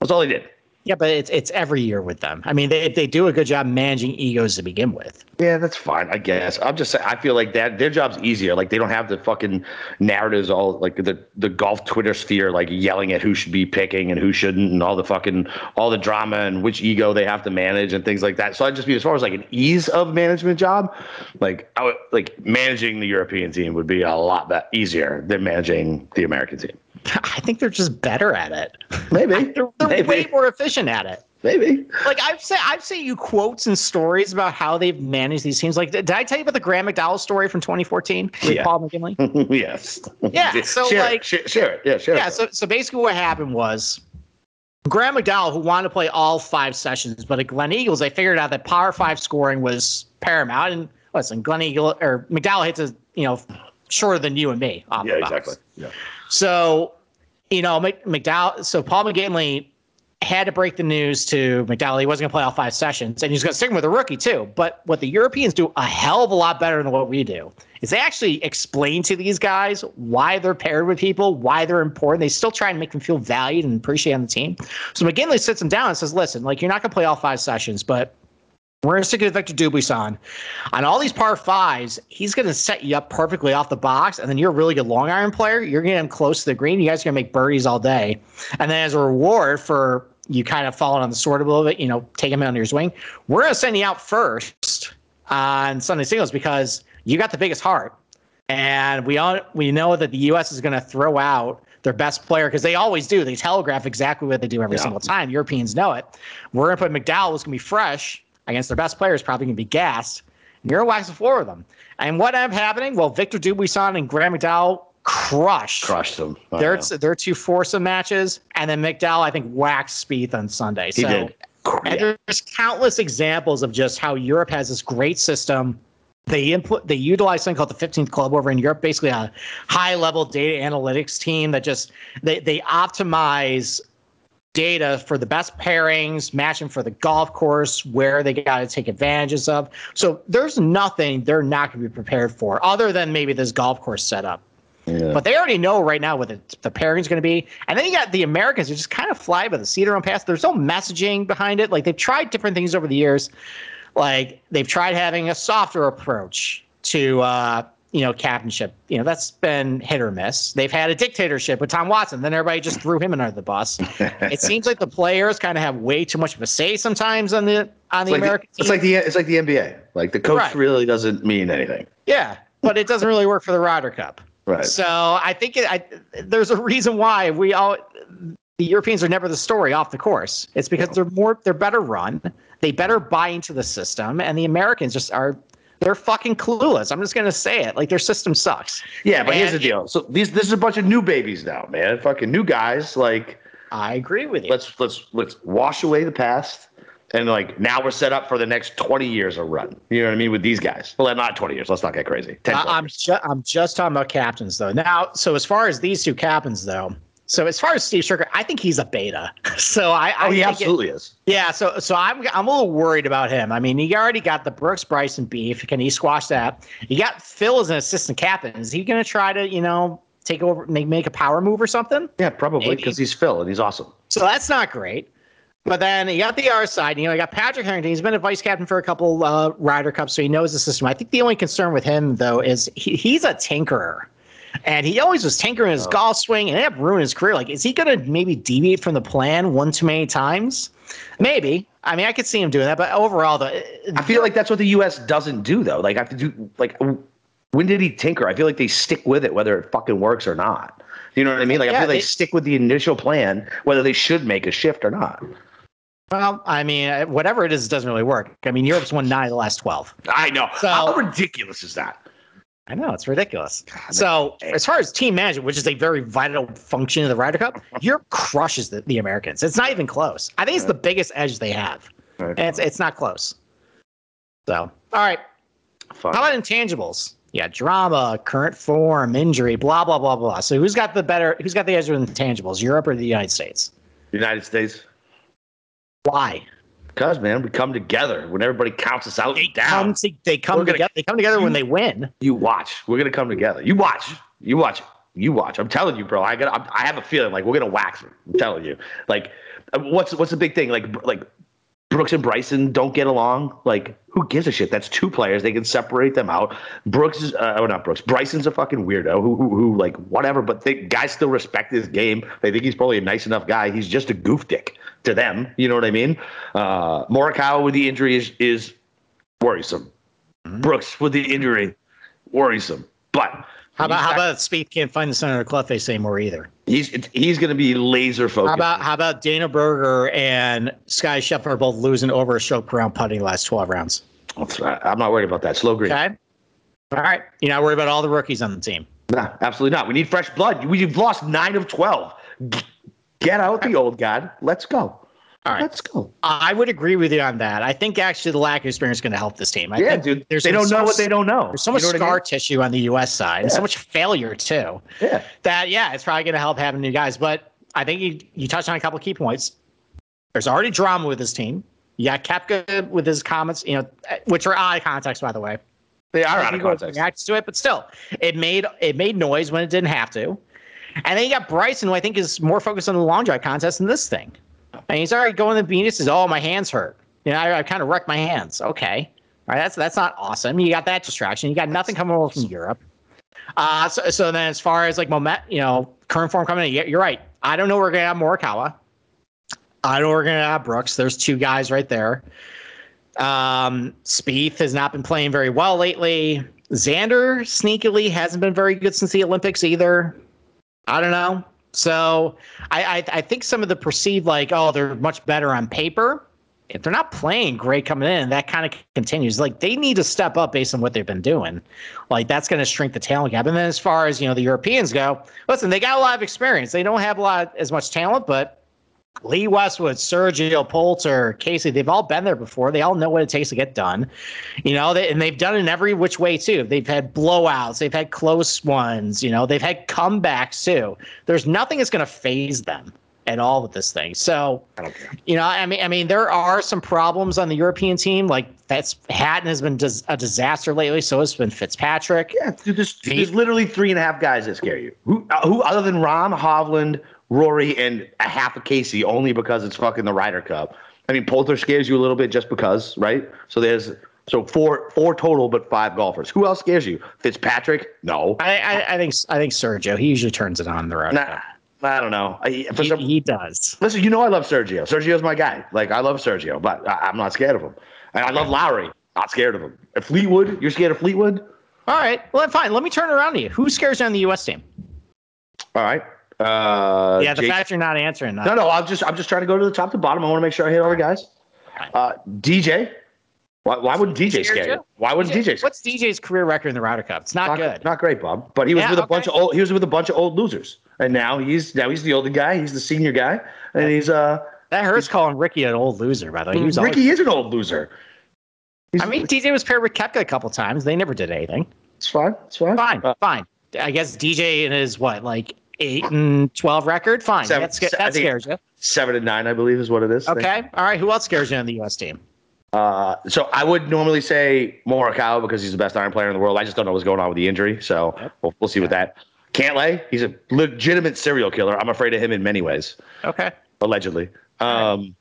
That's all they did. Yeah, but it's it's every year with them. I mean, they they do a good job managing egos to begin with. Yeah, that's fine, I guess. I'm just saying, I feel like that their job's easier. Like they don't have the fucking narratives all like the the golf Twitter sphere like yelling at who should be picking and who shouldn't and all the fucking all the drama and which ego they have to manage and things like that. So I'd just be as far as like an ease of management job, like I would like managing the European team would be a lot that easier than managing the American team. I think they're just better at it. Maybe they're, they're Maybe. way more efficient at it. Maybe. Like I've said, I've seen you quotes and stories about how they've managed these teams. Like, did I tell you about the Graham McDowell story from 2014 with yeah. Paul McGinley? yes. Yeah. So share like, it. Share, share, it. Yeah. Share. Yeah. It. So so basically, what happened was. Graham McDowell, who wanted to play all five sessions, but at Gleneagles, they figured out that Power Five scoring was paramount. And listen, Gleneagle or McDowell hits a you know shorter than you and me. yeah, exactly. Yeah. So you know, McDowell. So Paul McGinley had to break the news to McDowell he wasn't going to play all five sessions, and he's going to stick him with a rookie too. But what the Europeans do a hell of a lot better than what we do is they actually explain to these guys why they're paired with people, why they're important. They still try and make them feel valued and appreciated on the team. So McGinley sits them down and says, "Listen, like you're not going to play all five sessions, but we're going to stick with Victor Dubuisson. On all these par fives, he's going to set you up perfectly off the box. And then you're a really good long iron player. You're going getting him close to the green. You guys are going to make birdies all day. And then as a reward for you kind of falling on the sword a little bit, you know, take him under your wing, we're going to send you out first on Sunday singles because you got the biggest heart. And we all, we know that the U.S. is going to throw out their best player because they always do. They telegraph exactly what they do every yeah. single time. Europeans know it. We're going to put McDowell, who's going to be fresh against their best players, probably going to be gassed. And you're going to wax the floor with them. And what ended up happening? Well, Victor Dubuisson and Graham McDowell crushed crushed them. Oh, their yeah. their two foursome matches, and then McDowell I think waxed Spieth on Sunday. He so, did. And there's countless examples of just how Europe has this great system. They input they utilize something called the 15th club over in Europe, basically a high level data analytics team that just they they optimize data for the best pairings, matching for the golf course, where they got to take advantages of. So there's nothing they're not going to be prepared for other than maybe this golf course setup. Yeah. But they already know right now what the, the pairing is going to be. And then you got the Americans who just kind of fly by the seat of their own pants. There's no messaging behind it. Like they've tried different things over the years. Like they've tried having a softer approach to uh, you know, captainship. You know, that's been hit or miss. They've had a dictatorship with Tom Watson. Then everybody just threw him under the bus. it seems like the players kind of have way too much of a say sometimes on the on the it's American. Like the, it's like the it's like the NBA. Like the coach right. really doesn't mean anything. Yeah, but it doesn't really work for the Ryder Cup. Right. So I think it, I, there's a reason why we all the Europeans are never the story off the course. It's because they're more they're better run. They better buy into the system, and the Americans just are they're fucking clueless. I'm just gonna say it. Like their system sucks. Yeah, but and here's the deal. So these this is a bunch of new babies now, man. Fucking new guys. Like I agree with you. Let's let's let's wash away the past And like now we're set up for the next 20 years of run. You know what I mean? With these guys. Well, not 20 years. Let's not get crazy. 10 I, plus I'm years. ju- I'm just talking about captains though. Now, so as far as these two captains though, so as far as Steve Stricker, I think he's a beta. So I, I Oh, he absolutely is. yeah. So so I'm I'm a little worried about him. I mean, he already got the Brooks Bryson beef. Can he squash that? He got Phil as an assistant captain. Is he going to try to you know take over, make make a power move or something? Yeah, probably because he's Phil and he's awesome. So that's not great. But then you got the other side. You know, you got Padraig Harrington. He's been a vice captain for a couple uh, Ryder Cups, so he knows the system. I think the only concern with him though is he, he's a tinkerer, and he always was tinkering his golf swing, and it ended up ruining his career. Like, is he going to maybe deviate from the plan one too many times? Maybe. I mean, I could see him doing that, but overall, though, I feel like that's what the U.S. doesn't do though. Like I have to do like when did he tinker? I feel like they stick with it whether it fucking works or not. You know what I mean? Like I feel they, they- stick with the initial plan whether they should make a shift or not. well, I mean, uh, whatever it is, it doesn't really work. I mean, Europe's won nine of the last twelve. I know. So- How ridiculous is that? I know it's ridiculous. So as far as team management, which is a very vital function of the Ryder Cup, Europe crushes the, the Americans. It's not even close. I think it's the biggest edge they have, and it's it's not close. So all right, Fine. how about intangibles? Yeah, drama, current form, injury, blah blah blah blah. So who's got the better? Who's got the edge with intangibles? Europe or the United States? United States. Why? Because man, we come together when everybody counts us out They and down. come to, they come gonna- together. They come together when they win. You watch. We're gonna come together. You watch. You watch. You watch. I'm telling you, bro. I got. I'm, I have a feeling like we're gonna wax them. I'm telling you. Like, uh, what's what's the big thing? Like, like Brooks and Bryson don't get along. Like, who gives a shit? That's two players. They can separate them out. Brooks is, uh, oh, not Brooks. Bryson's a fucking weirdo who, who, who like, whatever, but they guys still respect his game. They think he's probably a nice enough guy. He's just a goof dick to them. You know what I mean? Uh, Morikawa with the injury is, is worrisome. Brooks with the injury, worrisome. But How about how about Spieth can't find the center of the club face anymore either? he's he's going to be laser focused. How about how about Dana Berger and Sky Scheffler are both losing over a stroke per round putting the last twelve rounds? I'm not worried about that. Slow green. Okay. All right. You're not worried about all the rookies on the team. Nah, absolutely not. We need fresh blood. We've lost nine of twelve. Get out the old god. Let's go. All right. Let's go. I would agree with you on that. I think actually the lack of experience is going to help this team. I yeah, think dude. There's they don't so know what they don't know. There's so much You know what I scar mean? tissue on the U.S. side and so much failure too. Yeah. That yeah, it's probably going to help having new guys. But I think you you touched on a couple of key points. There's already drama with this team. You got Koepka with his comments, you know, which are out of context, by the way. They are out of context. Reacts to it, but still, it made it made noise when it didn't have to. And then you got Bryson, who I think is more focused on the long drive contest than this thing. And he's already going to. He says, "Oh, my hands hurt. You know, I, I kind of wrecked my hands." Okay, all right, that's that's not awesome. You got that distraction. You got nothing coming over from Europe. Uh, so, so then as far as like moment, you know, current form coming in, yeah, you're right. I don't know where we're gonna have Morikawa. I don't know we're gonna have Brooks. There's two guys right there. Um, Spieth has not been playing very well lately. Xander sneakily hasn't been very good since the Olympics either. I don't know. So I, I I think some of the perceived like oh they're much better on paper. If they're not playing great coming in, that kind of continues. Like they need to step up based on what they've been doing. Like that's going to shrink the talent gap. And then as far as you know the Europeans go, listen, they got a lot of experience. They don't have a lot as much talent, but Lee Westwood, Sergio Poulter, Casey, they've all been there before. They all know what it takes to get done. You know, they, and they've done it in every which way too. They've had blowouts, they've had close ones, you know, they've had comebacks too. There's nothing that's going to phase them at all with this thing. So, I don't care. you know, I mean, I mean, there are some problems on the European team. Like that's Hatton has been dis- a disaster lately. So has been Fitzpatrick. Yeah, dude, there's, there's literally three and a half guys that scare you. Who, uh, who other than Rahm, Hovland, Rory, and a half of Casey, only because it's fucking the Ryder Cup. I mean, Poulter scares you a little bit just because, right? So there's so four four total, but five golfers. Who else scares you? Fitzpatrick? No. I, I, I think I think Sergio. He usually turns it on the road. Nah, I don't know. I, for He, some, he does. listen, you know I love Sergio. Sergio's my guy. Like I love Sergio, but I, I'm not scared of him. And I love Lowry. Not scared of him. And Fleetwood, you're scared of Fleetwood? All right. Well, fine. Let me turn around to you. Who scares you on the U.S. team? All right. Uh, yeah, the Jake- fact you're not answering that. No, no, I'm just I'm just trying to go to the top to bottom. I want to make sure I hit all the guys. Uh, DJ. Why, why would DJ Scares scare you? you? Why wouldn't DJ? scare What's DJ's career record in the Ryder Cup? It's not, not good. Not great, Bob. But he was Yeah, with a okay. bunch of old. He was with a bunch of old losers, and now he's now he's the older guy. He's the senior guy, and he's uh. That hurts calling Ricky an old loser, by the way. He Ricky always, is an old loser. He's, I mean, DJ was paired with Koepka a couple times. They never did anything. it's fine. It's fine. Fine, Uh, fine. I guess DJ and his what, like eight and twelve record. Fine, Seven- that, sca- that scares you. seven and nine, I believe, is what it is. Okay, all right. Who else scares you on the U.S. team? Uh, so I would normally say Morikawa because he's the best iron player in the world. I just don't know what's going on with the injury, so Yep. we'll, we'll see with that. Cantlay, he's a legitimate serial killer. I'm afraid of him in many ways, Okay, allegedly. Um,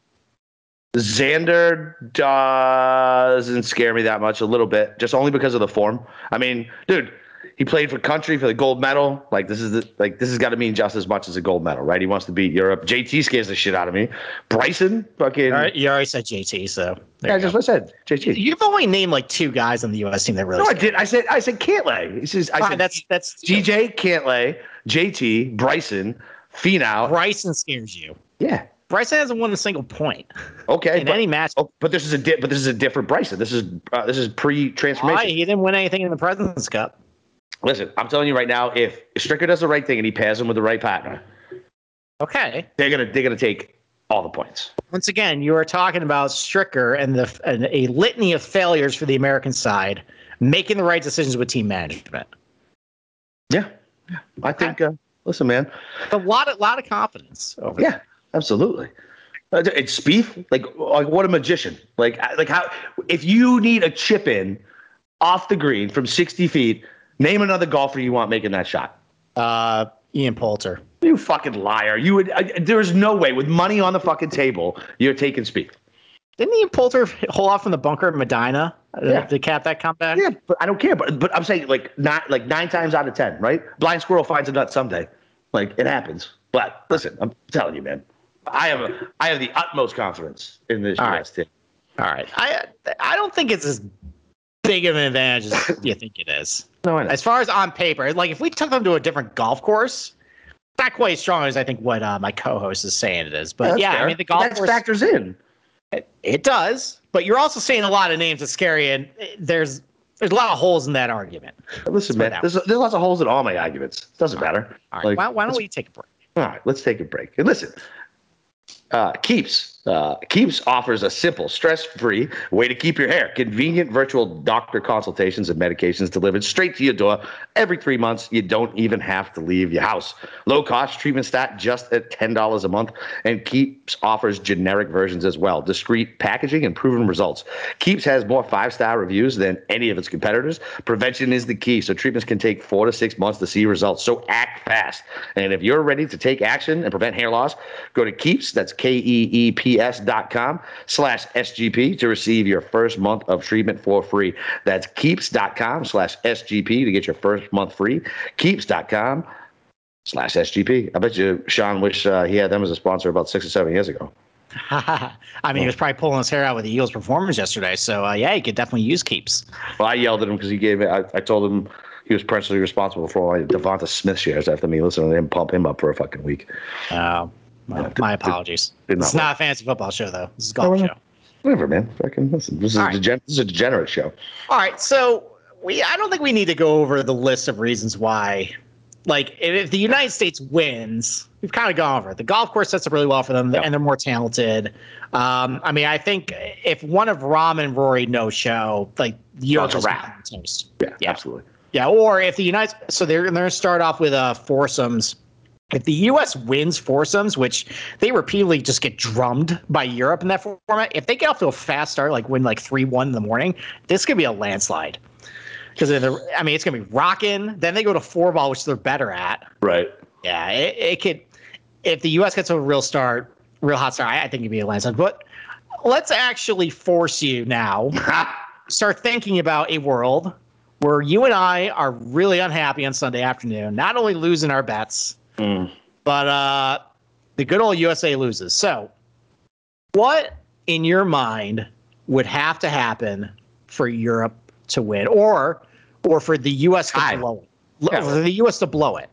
Xander doesn't scare me that much, a little bit, just only because of the form. I mean, dude, he played for country for the gold medal. Like this is the, like this has got to mean just as much as a gold medal, right? He wants to beat Europe. JT scares the shit out of me. Bryson, fucking. all right. You already said JT, so there Yeah, just what I said. JT. You've only named like two guys on the U.S. team that really. No, I did. I said I said Cantlay. He says I Fine, said that's that's DJ Cantlay, JT, Bryson, Finau. Bryson scares you. Yeah. Bryson hasn't won a single point Okay. in But, any match. oh, but this is a di- but this is a different Bryson. This is uh, this is pre-transformation. He didn't win anything in the Presidents Cup. Listen, I'm telling you right now, if Stricker does the right thing and he pairs him with the right partner, Okay. they're gonna they're gonna take all the points. Once again, you are talking about Stricker and the and a litany of failures for the American side, making the right decisions with team management. Yeah. Yeah. I think. Uh, listen, man. A lot of lot of confidence over Yeah, absolutely. Uh, It's Spieth, like like what a magician. Like like how if you need a chip in off the green from 60 feet, name another golfer you want making that shot. Uh, Ian Poulter. You fucking liar. You would I, there's no way with money on the fucking table you're taking Spieth. Didn't Ian Poulter hole off from the bunker at Medinah uh, Yeah. to cap that comeback? Yeah, but I don't care. But but I'm saying like not like 9 times out of 10, right? Blind squirrel finds a nut someday. Like it happens. But listen, I'm telling you, man. I have a I have the utmost confidence in this All US team. All right. I I don't think it's as big of an advantage as you think it is. No, I know. As far as on paper, like if we took them to a different golf course, not quite as strong as I think what uh, my co-host is saying it is. But That's yeah, I mean the golf course factors in. it, it does. But you're also saying a lot of names that's scary, and there's there's a lot of holes in that argument. Listen, man, there's, there's lots of holes in all my arguments. Doesn't matter. All right. Like, why, why don't we take a break? All right, let's take a break. And listen, uh, Keeps. Uh, Keeps offers a simple, stress-free way to keep your hair. Convenient virtual doctor consultations and medications delivered straight to your door every three months. You don't even have to leave your house. Low-cost treatment stat just at ten dollars a month, and Keeps offers generic versions as well. Discreet packaging and proven results. Keeps has more five-star reviews than any of its competitors. Prevention is the key, so treatments can take four to six months to see results. So act fast. And if you're ready to take action and prevent hair loss, go to Keeps. That's K E E P S dot com slash SGP to receive your first month of treatment for free. That's Keeps.com slash SGP to get your first month free. Keeps.com slash SGP. I bet you Sean wish uh, he had them as a sponsor about six or seven years ago. I mean, he was probably pulling his hair out with the Eagles' performance yesterday. So uh, yeah, he could definitely use keeps. Well, I yelled at him because he gave me. I, I told him he was personally responsible for all my Devonta Smith shares after me listening to him pump him up for a fucking week. Uh, my, Yeah, my apologies. did not it's not a fantasy football show though. This is a Oh, golf no. show. Whatever, man. Fucking listen. This is, a right. degen- this is a degenerate show. All right, so we I don't think we need to go over the list of reasons why. Like, if, the United States wins, we've kind of gone over it. The golf course sets up really well for them, Yeah. and they're more talented. Um, I mean, I think if one of Rahm and Rory no show, like Oh, it's a wrap. Yeah, Yeah. absolutely. Yeah, or if the United, so they're, they're going to start off with uh, foursomes. If the U.S. wins foursomes, which they repeatedly just get drummed by Europe in that format, if they get off to a fast start, like win like three one in the morning, this could be a landslide. Because I mean, it's going to be rocking. Then they go to four ball, which they're better at. Right. Yeah, it, it could. If the U.S. gets a real start, real hot start, I, I think it'd be a landslide. But let's actually force you now start thinking about a world where you and I are really unhappy on Sunday afternoon, not only losing our bets, Mm. but uh, the good old USA loses. So, what in your mind would have to happen for Europe to win, or or for the U.S. to blow it? Yeah. For the U.S. to blow it.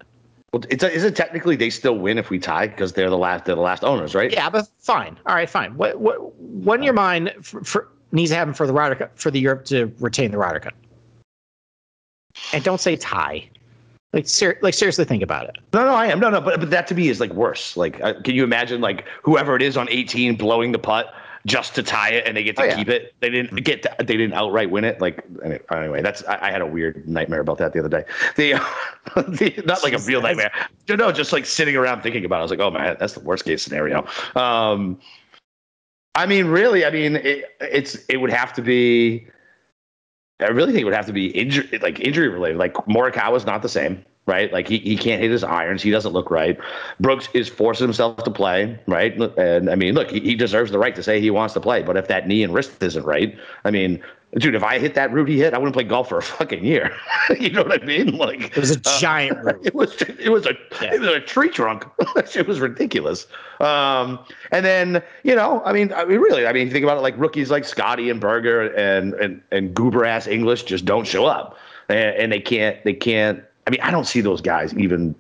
Well, it's is it technically they still win if we tie because they're the last they're the last owners, right? Yeah, but fine. All right, fine. What what what in your mind for, for needs to happen for the Ryder Cup for the Europe to retain the Ryder Cup? And don't say tie. Like, ser- like seriously, think about it. No, no, I am. No, no, but but that to me is like worse. Like, uh, can you imagine like whoever it is on 18 blowing the putt just to tie it and they get to Oh, yeah. keep it? They didn't get. To, they didn't outright win it. Like anyway, that's I, I had a weird nightmare about that the other day. The, the not like a real nightmare. No, no, just like sitting around thinking about. it. I was like, oh man, that's the worst case scenario. Um, I mean, really, I mean, it, it's it would have to be. I really think it would have to be injury, like injury related. Like Morikawa's not the same, right? Like he, he can't hit his irons. He doesn't look right. Brooks is forcing himself to play, right? And I mean, look, he, he deserves the right to say he wants to play. But if that knee and wrist isn't right, I mean, dude, if I hit that route he hit, I wouldn't play golf for a fucking year. you know what I mean? Like It was a uh, giant root. it was it was a Yeah. it was a tree trunk. it was ridiculous. Um, and then you know, I mean, I mean, really, I mean, if you think about it. Like rookies like Scotty and Berger and and and goober ass English just don't show up, and, and they can't they can't. I mean, I don't see those guys even.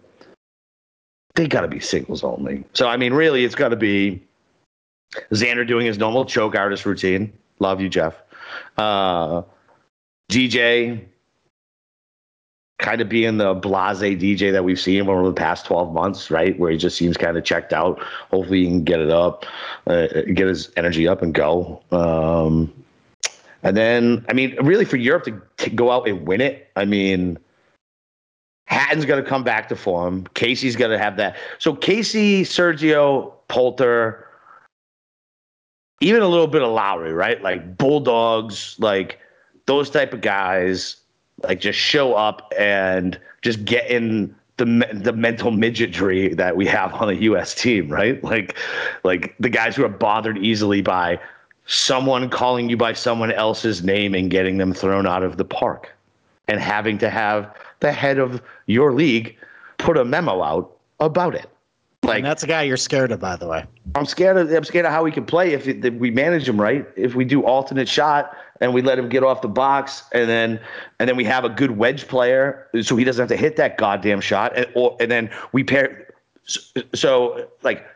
They got to be singles only. So I mean, really, it's got to be Xander doing his normal choke artist routine. Love you, Jeff. Uh, DJ kind of being the blase DJ that we've seen over the past 12 months, right? Where he just seems kind of checked out. Hopefully he can get it up, uh, get his energy up and go. Um, and then, I mean, really for Europe to, to go out and win it, I mean, Hatton's going to come back to form. Casey's going to have that. So Casey, Sergio, Poulter, even a little bit of Lowry, right? Like Bulldogs, like those type of guys, like just show up and just get in the the mental midgetry that we have on the U.S. team, right? Like, like the guys who are bothered easily by someone calling you by someone else's name and getting them thrown out of the park, and having to have the head of your league put a memo out about it. Like and that's a guy you're scared of, by the way. I'm scared of I'm scared of how we can play if, it, if we manage him right. If we do alternate shot and we let him get off the box, and then and then we have a good wedge player, so he doesn't have to hit that goddamn shot, and or and then we pair. So, so like.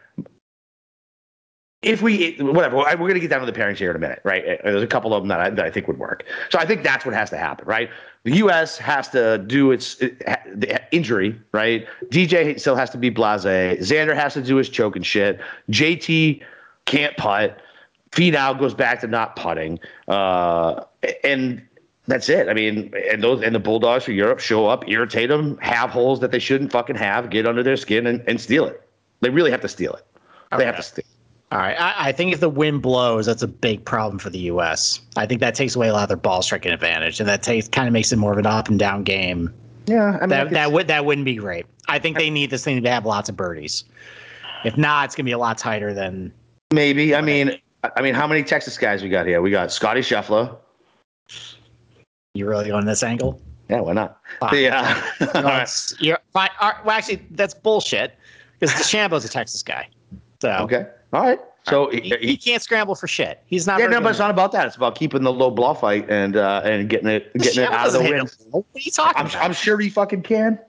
If we whatever, we're gonna get down to the pairings here in a minute, right? There's a couple of them that I, that I think would work. So I think that's what has to happen, right? The U.S. has to do its it, injury, right? DJ still has to be blase. Xander has to do his choking shit. JT can't putt. Finau goes back to not putting, uh, and that's it. I mean, and those and the Bulldogs for Europe show up, irritate them, have holes that they shouldn't fucking have, get under their skin and, and steal it. They really have to steal it. They have to steal. All right. I, I think if the wind blows, that's a big problem for the U.S. I think that takes away a lot of their ball striking advantage, and that takes kind of makes it more of an up and down game. Yeah, I mean, That that would that wouldn't be great. I think they need this thing to have lots of birdies. If not, it's gonna be a lot tighter than. maybe. I mean, I mean, how many Texas guys we got here? We got Scotty Scheffler. You really going this angle? Yeah, why not? Fine. Yeah. No, it's- you're fine. All uh, right, well, actually, that's bullshit because DeChambeau's a Texas guy. So okay. All right. So he, he, he can't scramble for shit. He's not. yeah, no, but it's not about that. It's about keeping the low ball fight and uh, and getting it it. getting it out of the doesn't hit wind. a ball. What are you talking I'm, about? I'm sure he fucking can.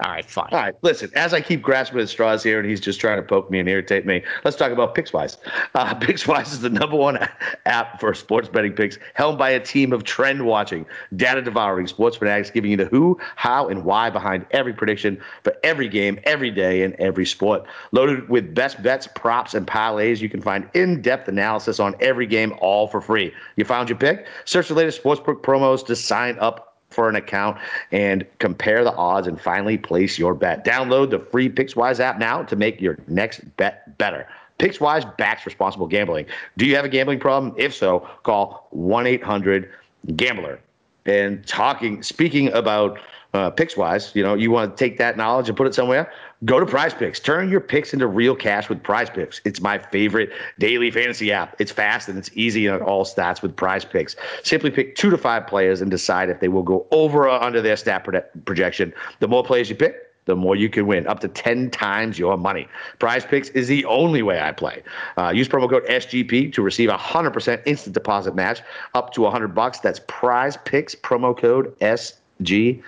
All right, fine. All right, listen. As I keep grasping at straws here, and he's just trying to poke me and irritate me, let's talk about Pickswise. Uh, Pickswise is the number one app for sports betting picks, helmed by a team of trend watching, data devouring sports fanatics, giving you the who, how, and why behind every prediction for every game, every day, and every sport. Loaded with best bets, props, and parlays, you can find in-depth analysis on every game, all for free. You found your pick? Search the latest sportsbook promos to sign up for an account and compare the odds and finally place your bet. Download the free Pickswise app now to make your next bet better. Pickswise backs responsible gambling. Do you have a gambling problem? If so, call 1 800 Gambler. And talking, speaking about uh, Pickswise, you know, you want to take that knowledge and put it somewhere. Go to Prize Picks. Turn your picks into real cash with Prize Picks. It's my favorite daily fantasy app. It's fast and it's easy it all stats with Prize Picks. Simply pick two to five players and decide if they will go over or under their stat proje- projection. The more players you pick, the more you can win, up to 10 times your money. Prize Picks is the only way I play. Uh, use promo code SGP to receive a 100% instant deposit match up to 100 bucks. That's Prize Picks promo code SGP.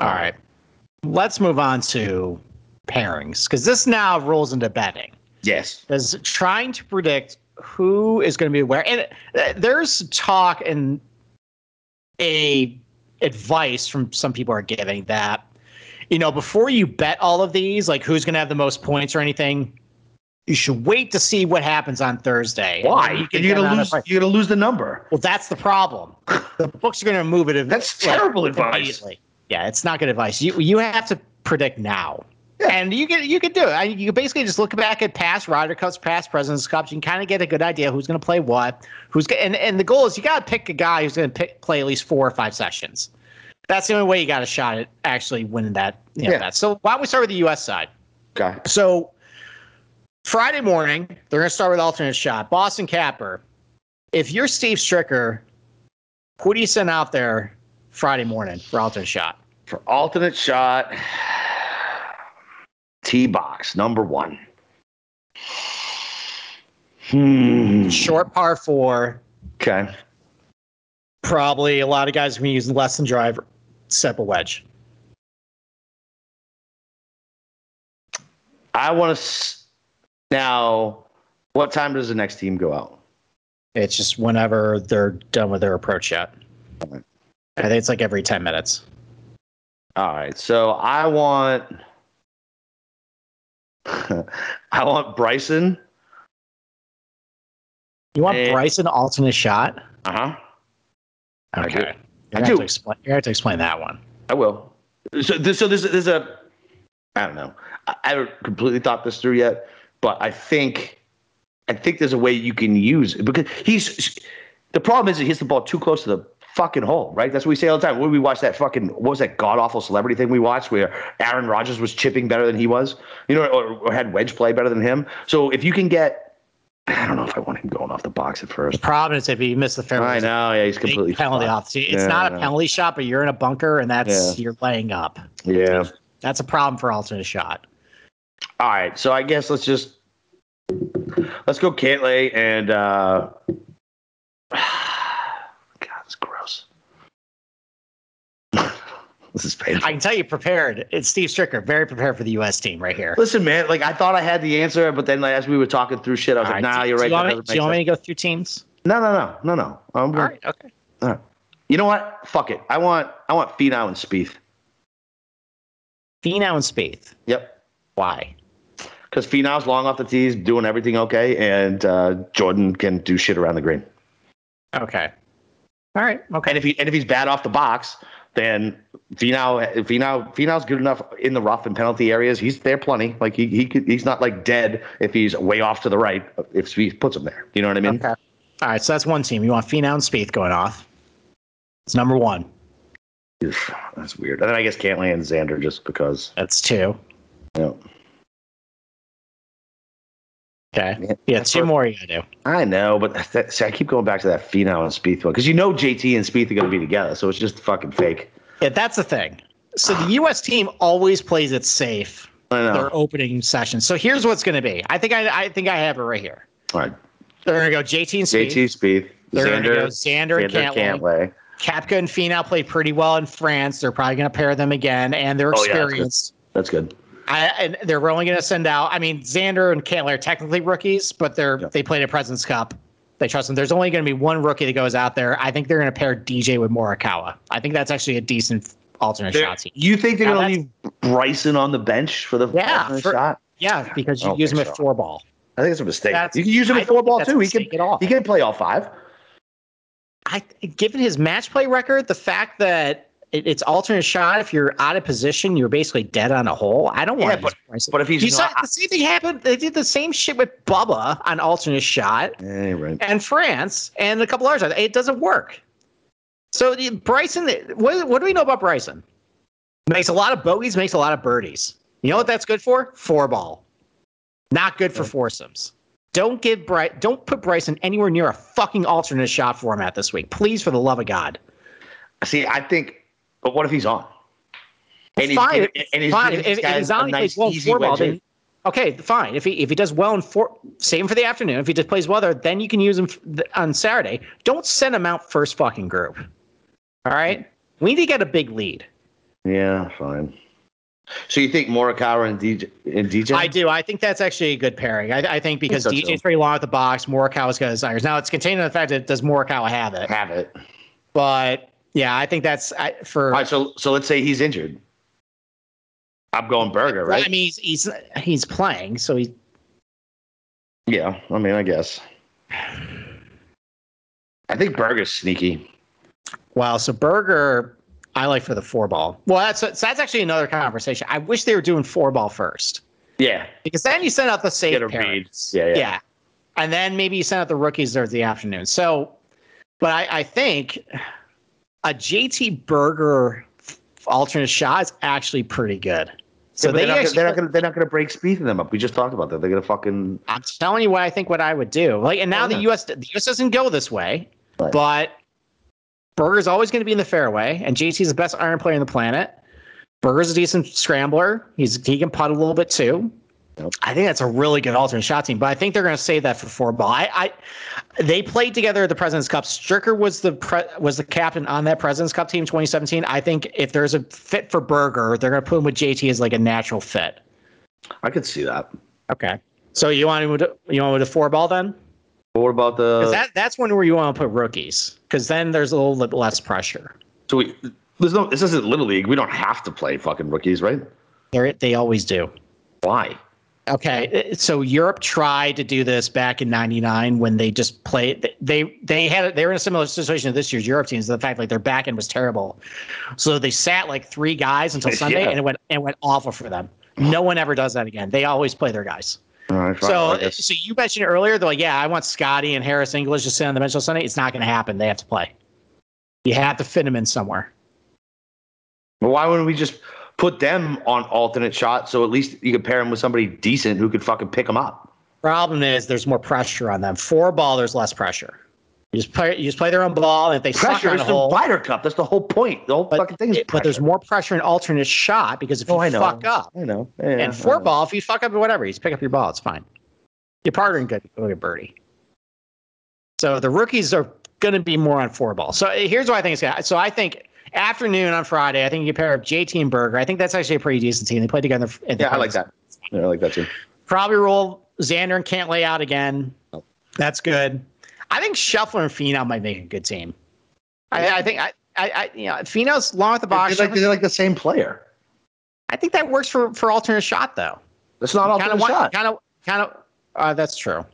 All right. Let's move on to pairings because this now rolls into betting. Yes. Because trying to predict who is going to be where, and uh, there's talk and a advice from some people are giving that you know before you bet all of these, like who's going to have the most points or anything, you should wait to see what happens on Thursday. Why? You are gonna lose. You're gonna lose the number. Well, that's the problem. the books are gonna move it. That's terrible advice. Yeah, it's not good advice. You you have to predict now. Yeah. And you can you can do it. I, you basically just look back at past Ryder Cups, past Presidents Cups. You can kind of get a good idea who's going to play what. Who's and and the goal is you got to pick a guy who's going to play at least four or five sessions. That's the only way you got a shot at actually winning that. You know, yeah. That. So why don't we start with the U.S. side? Okay. So Friday morning, they're going to start with alternate shot. Boston Capper. If you're Steve Stricker, who do you send out there Friday morning for alternate shot? For alternate shot, T box number one. Hmm. Short par four. Okay. Probably a lot of guys are going to use less than driver, step a wedge. I want to. S- Now, what time does the next team go out? It's just whenever they're done with their approach shot. I think it's like every 10 minutes. All right. So I want I want Bryson. You want and, Bryson alternate shot? Uh-huh. Okay. I do. You're going to, to have to explain that one. I will. So this so this is there's a I don't know. I haven't completely thought this through yet but I think I think there's a way you can use it because he's the problem is he hits the ball too close to the fucking hole, right? That's what we say all the time. When we watch that fucking what was that god awful celebrity thing we watched where Aaron Rodgers was chipping better than he was, you know, or, or had wedge play better than him. So if you can get I don't know if I want him going off the box at first. The problem is if he misses the fairway. I know, yeah, he's completely penalty off. It's yeah, not a penalty shot, but you're in a bunker, and that's yeah. you're laying up. Yeah, that's a problem for alternate shot. All right, so I guess let's just let's go Cantlay and uh, God, it's gross. This is painful. I can tell you prepared. It's Steve Stricker, very prepared for the U.S. team right here. Listen, man, like I thought I had the answer, but then like, as we were talking through shit, I was All like, right. Nah, you're right. Do you, want me, do you want me, to go through teams? No, no, no, no, no. I'm All right, okay. All right. You know what? Fuck it. I want I want Finau and Spieth. Finau and Spieth. Yep. Why? because Finau's long off the tees, doing everything okay, and uh, Jordan can do shit around the green. Okay. All right. Okay. And if he and if he's bad off the box, then Finau Finau Finau's good enough in the rough and penalty areas. He's there plenty. Like he he could, he's not like dead if he's way off to the right. If he puts him there, you know what I mean? Okay. All right. So that's one team. You want Finau and Spieth going off. It's number one. That's weird. And then I guess Cantlay and Xander just because. That's two. Yeah. Okay. Yeah, two more you gotta do. I know, but that, see, I keep going back to that Finau and Spieth one because you know JT and Spieth are going to be together, so it's just fucking fake. Yeah, that's the thing. So the U.S. team always plays it safe. Their opening session. So here's what's going to be. I think I, I think I have it right here. All right. They're going to go JT and Spieth. JT Spieth. They're going to go Xander, Xander and Cantlay. Koepka and Finau played pretty well in France. They're probably going to pair them again, and they're experienced. Oh, yeah, that's, good. that's good. I, and they're only going to send out. I mean, Xander and Cantlay are technically rookies, but they're they played a Presidents Cup. They trust them. There's only going to be one rookie that goes out there. I think they're going to pair DJ with Morikawa. I think that's actually a decent alternate they're, shot team. You think they're going to leave Bryson on the bench for the yeah, for, shot? Yeah, because you use him so. at four ball. I think it's a mistake. That's, you can use him at four ball too. He can he can play all five. I given his match play record, the fact that it, it's alternate shot. If you're out of position, you're basically dead on a hole. I don't want. Yeah, but, but if he's you not, saw, the same thing happened. They did the same shit with Bubba on alternate shot, yeah, right. and France and a couple others. It doesn't work. So Bryson, what, what do we know about Bryson? Makes a lot of bogeys, makes a lot of birdies. You know what that's good for? Four ball. Not good for foursomes. Don't give Bry- don't put Bryson anywhere near a fucking alternate shot format this week. Please, for the love of God. See, I think but what if he's on? And he's, fine. And he's fine. If, if he's on, nice, well four ball, then okay, fine. If he if he does well in four, same for the afternoon. If he just plays well there, then you can use him on Saturday. Don't send him out first fucking group. All right, we need to get a big lead. Yeah, fine. So you think Morikawa and DJ? And DJ? I do. I think that's actually a good pairing. I, I think because I think so DJ's too. very long at the box, Morikawa's got his irons. Now it's contained in the fact that does Morikawa have it? Have it. But Yeah, I think that's I, for. All right, so so let's say he's injured. I'm going Berger, right? I mean, he's he's he's playing, so he. Yeah, I mean, I guess. I think Berger's sneaky. Wow, so Berger, I like for the four ball. Well, that's that's actually another conversation. I wish they were doing four ball first Yeah, because then you send out the safe read. Yeah, yeah. Yeah. And then maybe you send out the rookies there the afternoon. So, but I, I think a JT Berger alternate shot is actually pretty good. So Yeah, they they're, not, actually, they're not gonna they're not gonna break speed them up. We just talked about that. They're gonna fucking I'm telling you what I think what I would do. Like, and now Oh, the. US the US doesn't go this way, Right. but Berger's always going to be in the fairway, and JT's the best iron player on the planet. Berger's a decent scrambler. He's he can putt a little bit too. I think that's a really good alternate shot team, but I think they're going to save that for four ball. I, I they played together at the President's Cup. Stricker was the pre, was the captain on that President's Cup team 2017. I think if there's a fit for Berger, they're going to put him with JT as like a natural fit. I could see that. Okay. So you want to you want with a four ball then? What about the? that that's one where you want to put rookies because then there's a little bit less pressure. so we there's no this isn't little league. We don't have to play fucking rookies, right? They they always do. Why? Okay, uh, so Europe tried to do this back in '99 when they just played. They they had they were in a similar situation to this year's Europe teams. The fact like their back end was terrible, so they sat like three guys until Sunday, Yeah. and it went it went awful for them. No one ever does that again. They always play their guys. Right, So, so you mentioned earlier, they're like, yeah, I want Scotty and Harris English to sit on the bench on Sunday. It's not going to happen. They have to play. You have to fit them in somewhere. Well, why wouldn't we just put them on alternate shot so at least you could pair them with somebody decent who could fucking pick them up? Problem is, there's more pressure on them. Four ball, there's less pressure. You just play, you just play their own ball, and if they Pressure is a the hole, Ryder Cup. That's the whole point. The whole but, fucking thing is it- but there's more pressure in alternate shot because if oh, you Oh, I know. fuck up, I know. Yeah, and four know. ball, if you fuck up or whatever, you just pick up your ball. It's fine. Your partner and good, go get birdie. So the rookies are going to be more on four ball. So here's what I think it's going to. So I think afternoon on Friday, I think you pair up JT and Berger. I think that's actually a pretty decent team. They play together. at the Yeah, I like that. Yeah, I like that too. Probably roll Xander and Cantlay out again. Oh. That's good. I think Scheffler and Finau might make a good team. I, I think I, I, I you know Finau's long at the They're box. like, they're like the same player. I think that works for for alternate shot though. That's not Kind alternate of shot. kind of kind of. Uh, that's true.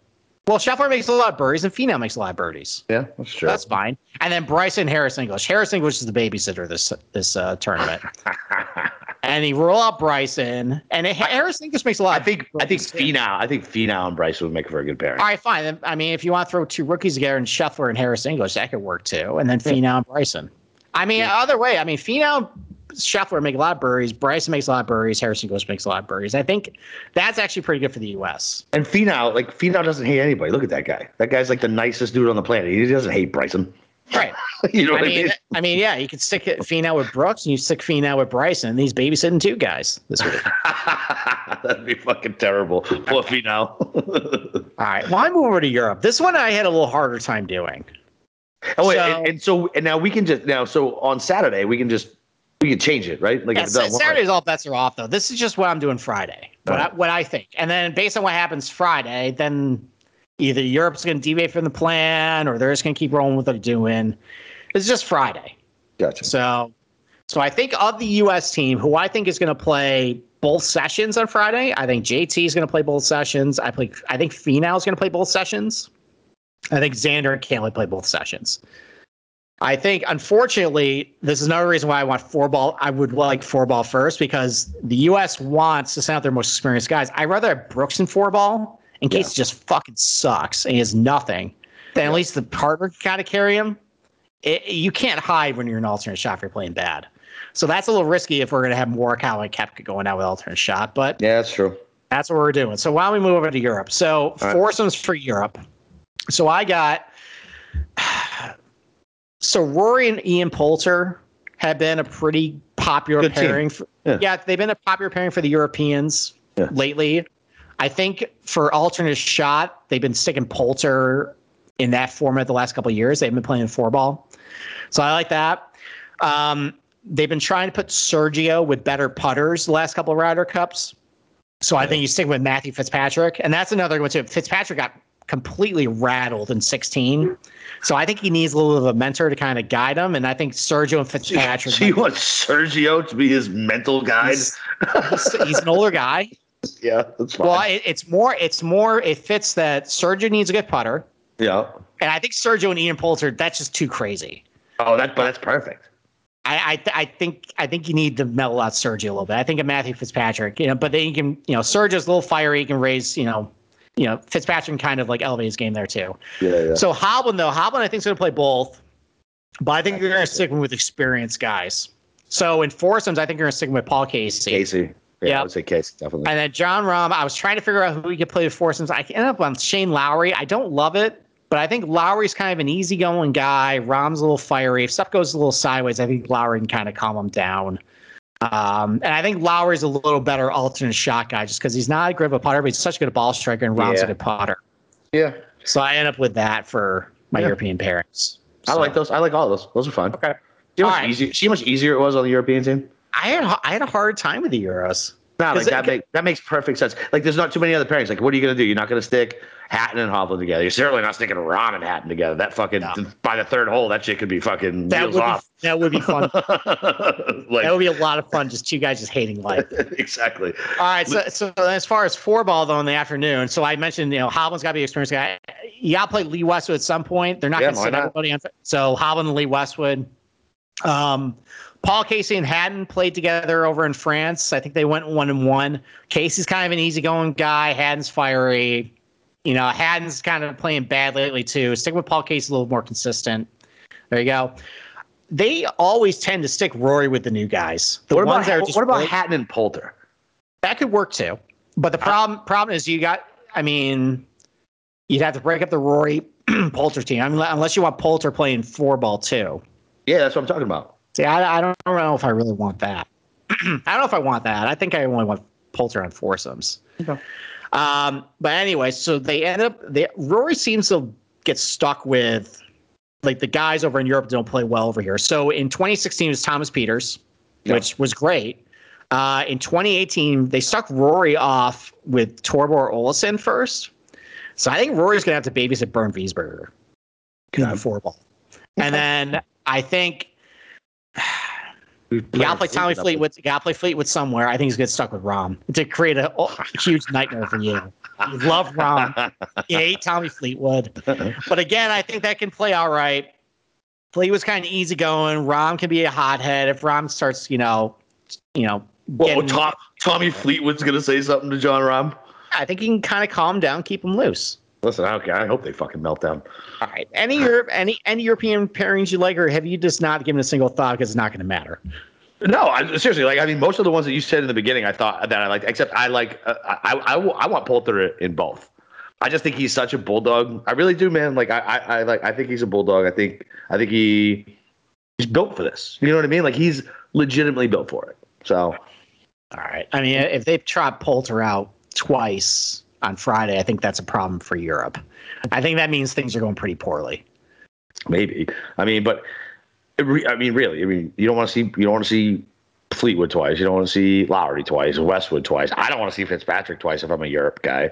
Well, Scheffler makes a lot of birdies and Finau makes a lot of birdies. Yeah, that's true. That's fine. And then Bryson Harris English. Harris English is the babysitter this this uh, tournament. and he roll out Bryson, and it, Harris English makes a lot. I of think I think. Finau I think Finau and Bryson would make a very good pairing. All right, fine. Then, I mean, if you want to throw two rookies together and Scheffler and Harris English, that could work too. And then Finau and Bryson. I mean, other way. I mean, Finau, Scheffler make a lot of birdies. Bryson makes a lot of birdies. Harris English makes a lot of birdies. I think that's actually pretty good for the U.S. And Finau, like Finau doesn't hate anybody. Look at that guy. That guy's like the nicest dude on the planet. He doesn't hate Bryson. Right. you know I what I mean, mean? I mean, yeah, you could stick it Finau with Brooks and you stick Finau with Bryson. And he's babysitting two guys this week. That'd be fucking terrible. Poor Finau. All right. Well, I move over to Europe. This one I had a little harder time doing. oh wait, So- and, and so and now we can just now so on Saturday we can just we can change it, right? Like Yeah, if it doesn't work. Saturdays all bets are off though. This is just what I'm doing Friday. What I, what I think, and then based on what happens Friday, then either Europe's going to deviate from the plan, or they're just going to keep rolling with what they're doing. It's just Friday, Gotcha. so so I think of the U.S. team, who I think is going to play both sessions on Friday. I think JT is going to play both sessions. I play. I think Finau is going to play both sessions. I think Xander and Cantlay play both sessions. I think, unfortunately, this is another reason why I want four ball. I would like four ball first because the U.S. wants to send out their most experienced guys. I'd rather have Brooks in four ball in case it just fucking sucks and he has nothing. Then at least the partner can kind of carry him. It, you can't hide when you're an alternate shot if you're playing bad. So that's a little risky if we're going to have Morikawa and Koepka going out with alternate shot. But Yeah, that's true. that's what we're doing. So why don't we move over to Europe? So foursomes for Europe. So I got so Rory and Ian Poulter have been a pretty popular Good pairing. For, Yeah. yeah. they've been a popular pairing for the Europeans Yeah. lately. I think for alternate shot, they've been sticking Poulter in that format the last couple of years. They've been playing four ball, so I like that. Um, they've been trying to put Sergio with better putters the last couple of Ryder Cups. So I think you stick with Matthew Fitzpatrick, and that's another one too. Fitzpatrick got completely rattled in 16. So I think he needs a little of a mentor to kind of guide him. And I think Sergio and Fitzpatrick. So you want Sergio to be his mental guide? He's, he's, he's an older guy. Yeah, that's fine. Well, it, it's more. It's more. It fits that Sergio needs a good putter. yeah. And I think Sergio and Ian Poulter, that's just too crazy. Oh, that but that's perfect. I, I I think I think you need to mellow out Sergio a little bit. I think of Matthew Fitzpatrick, you know, but then you can, you know, Sergio's a little fiery, he can raise, you know, you know, Fitzpatrick kind of like elevate his game there too. Yeah, yeah. So Hovland though, Hovland I think is going to play both, but I think you're going to stick with experienced guys. So in foursomes, I think you're going to stick with Paul Casey. Casey. Yeah, Yeah. I would say Casey definitely. And then Jon Rahm, I was trying to figure out who we could play with foursomes. I ended up on Shane Lowry. I don't love it, but I think Lowry's kind of an easygoing guy. Rahm's a little fiery. If stuff goes a little sideways, I think Lowry can kind of calm him down. Um, and I think Lowry's a little better alternate shot guy just because he's not a great of a putter, but he's such a good ball striker, and Rahm's Yeah. a good putter. yeah, So I end up with that for my Yeah. European pairings. I like those. I like all those. Those are fun. Okay. See how much right. easier? See how much easier it was on the European team. I had I had a hard time with the Euros. No, like Does it- that, make, that makes perfect sense. Like, there's not too many other pairings. Like, what are you gonna do? You're not gonna stick Hatton and Hovland together. You're certainly not sticking Rahm and Hatton together. That fucking No. by the third hole, that shit could be fucking That wheels would off. be, that would be fun. like, that would be a lot of fun. Just two guys just hating life. exactly. All right, so, so as far as four ball though in the afternoon, so I mentioned you know Hovland's got to be an experienced guy. You got to play Lee Westwood at some point. They're not Yeah, going to sit everybody on. So Hovland and Lee Westwood. Um, Paul Casey and Hatton played together over in France. I think they went one and one. Casey's kind of an easygoing guy. Hatton's fiery. You know, Hatton's kind of playing bad lately too. Stick with Paul Casey a little more consistent. There you go. They always tend to stick Rory with the new guys. The What about that are what about really- Hatton and Poulter? that could work too. But the problem problem is you got. I mean, you'd have to break up the Rory Poulter team. I mean, unless you want Poulter playing four ball too. Yeah, that's what I'm talking about. See, I, I don't know if I really want that. I don't know if I want that. I think I only want Poulter on foursomes. Okay. Um, but anyway, so they end up. They, Rory seems to get stuck with like the guys over in Europe don't play well over here. So in 2016 it was Thomas Pieters, Yeah. which was great. Uh, in 2018, they stuck Rory off with Thorbjørn Olesen first. So I think Rory's gonna have to babysit Bernd Wiesberger in the four ball. And then I think you gotta play Tommy Fleetwood. You gotta play Fleetwood somewhere. I think he's gonna get stuck with Rahm to create a, a huge nightmare for you. You love Rahm. You hate Tommy Fleetwood. But again, I think that can play all right. Fleetwood's kind of easy going. Rahm can be a hothead if Rom starts, you know, you know. Well, Tom, Tommy Fleetwood's gonna say something to Jon Rahm. I think he can kind of calm down, keep him loose. Listen, I. I hope they fucking melt down. All right. Any Europe, any any European pairings you like, or have you just not given a single thought because it's not going to matter? No, I, seriously. Like, I mean, most of the ones that you said in the beginning, I thought that I liked. Except I like. Uh, I, I, I want Poulter in both. I just think he's such a bulldog. I really do, man. Like, I, I, I like. I think he's a bulldog. I think. I think he. He's built for this. You know what I mean? Like, he's legitimately built for it. So, All right. I mean, if they trot Poulter out twice on Friday, I think that's a problem for Europe. I think that means things are going pretty poorly. maybe. I mean, but. I mean, really. I mean, you don't want to see. You don't want to see Fleetwood twice. You don't want to see Lowry twice. Westwood twice. I don't want to see Fitzpatrick twice if I'm a Europe guy.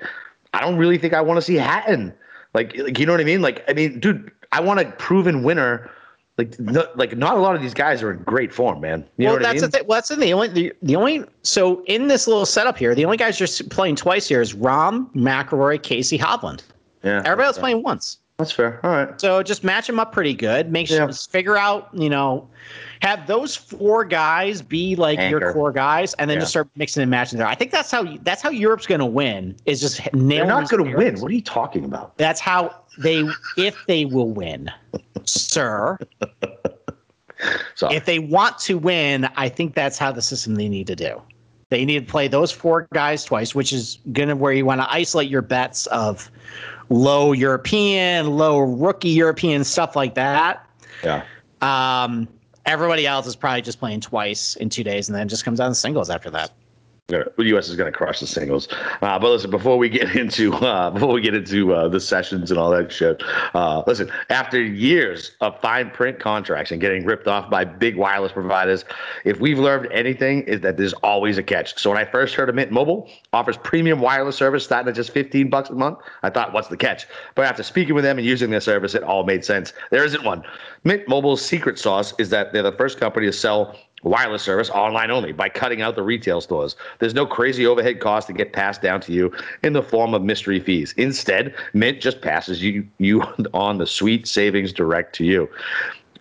I don't really think I want to see Hatton. Like, like you know what I mean? Like, I mean, dude, I want a proven winner. Like, no, like not a lot of these guys are in great form, man. You well, what I that's mean? the thing. Well, that's the, the only the, the only so in this little setup here, the only guys just playing twice here is Rahm, McIlroy, Casey, Hovland. yeah, Everybody else playing once. that's fair. All right. So just match them up pretty good. Make sure Yeah. figure out, you know, have those four guys be like your core guys, and then Yeah. just start mixing and matching there. I think that's how that's how Europe's going to win. Is just They're not going to win. What are you talking about? That's how they, if they will win, sir. So, If they want to win, I think that's how the system they need to do. They need to play those four guys twice, which is gonna where you want to isolate your bets of low European, low rookie European stuff like that. yeah. Um, everybody else is probably just playing twice in two days, and then just comes down to singles after that. The U.S. is going to crush the singles. Uh, but listen, before we get into uh, before we get into uh, the sessions and all that shit, uh, listen. After years of fine print contracts and getting ripped off by big wireless providers, if we've learned anything, is that there's always a catch. So when I first heard of Mint Mobile offers premium wireless service starting at just 15 bucks a month, I thought, what's the catch? But after speaking with them and using their service, it all made sense. There isn't one. Mint Mobile's secret sauce is that they're the first company to sell wireless service online only by cutting out the retail stores. There's no crazy overhead cost to get passed down to you in the form of mystery fees. Instead, Mint just passes you you on the sweet savings direct to you.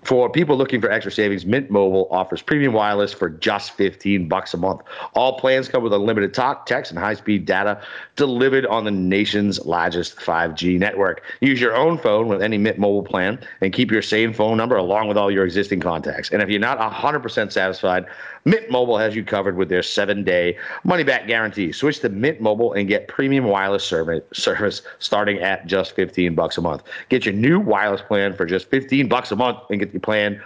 For people looking for extra savings, Mint Mobile offers premium wireless for just 15 bucks a month. All plans come with unlimited talk, text, and high-speed data delivered on the nation's largest 5G network. Use your own phone with any Mint Mobile plan and keep your same phone number along with all your existing contacts. And if you're not 100% satisfied, Mint Mobile has you covered with their seven-day money-back guarantee. Switch to Mint Mobile and get premium wireless service starting at just 15 bucks a month. Get your new wireless plan for just 15 bucks a month and get the plan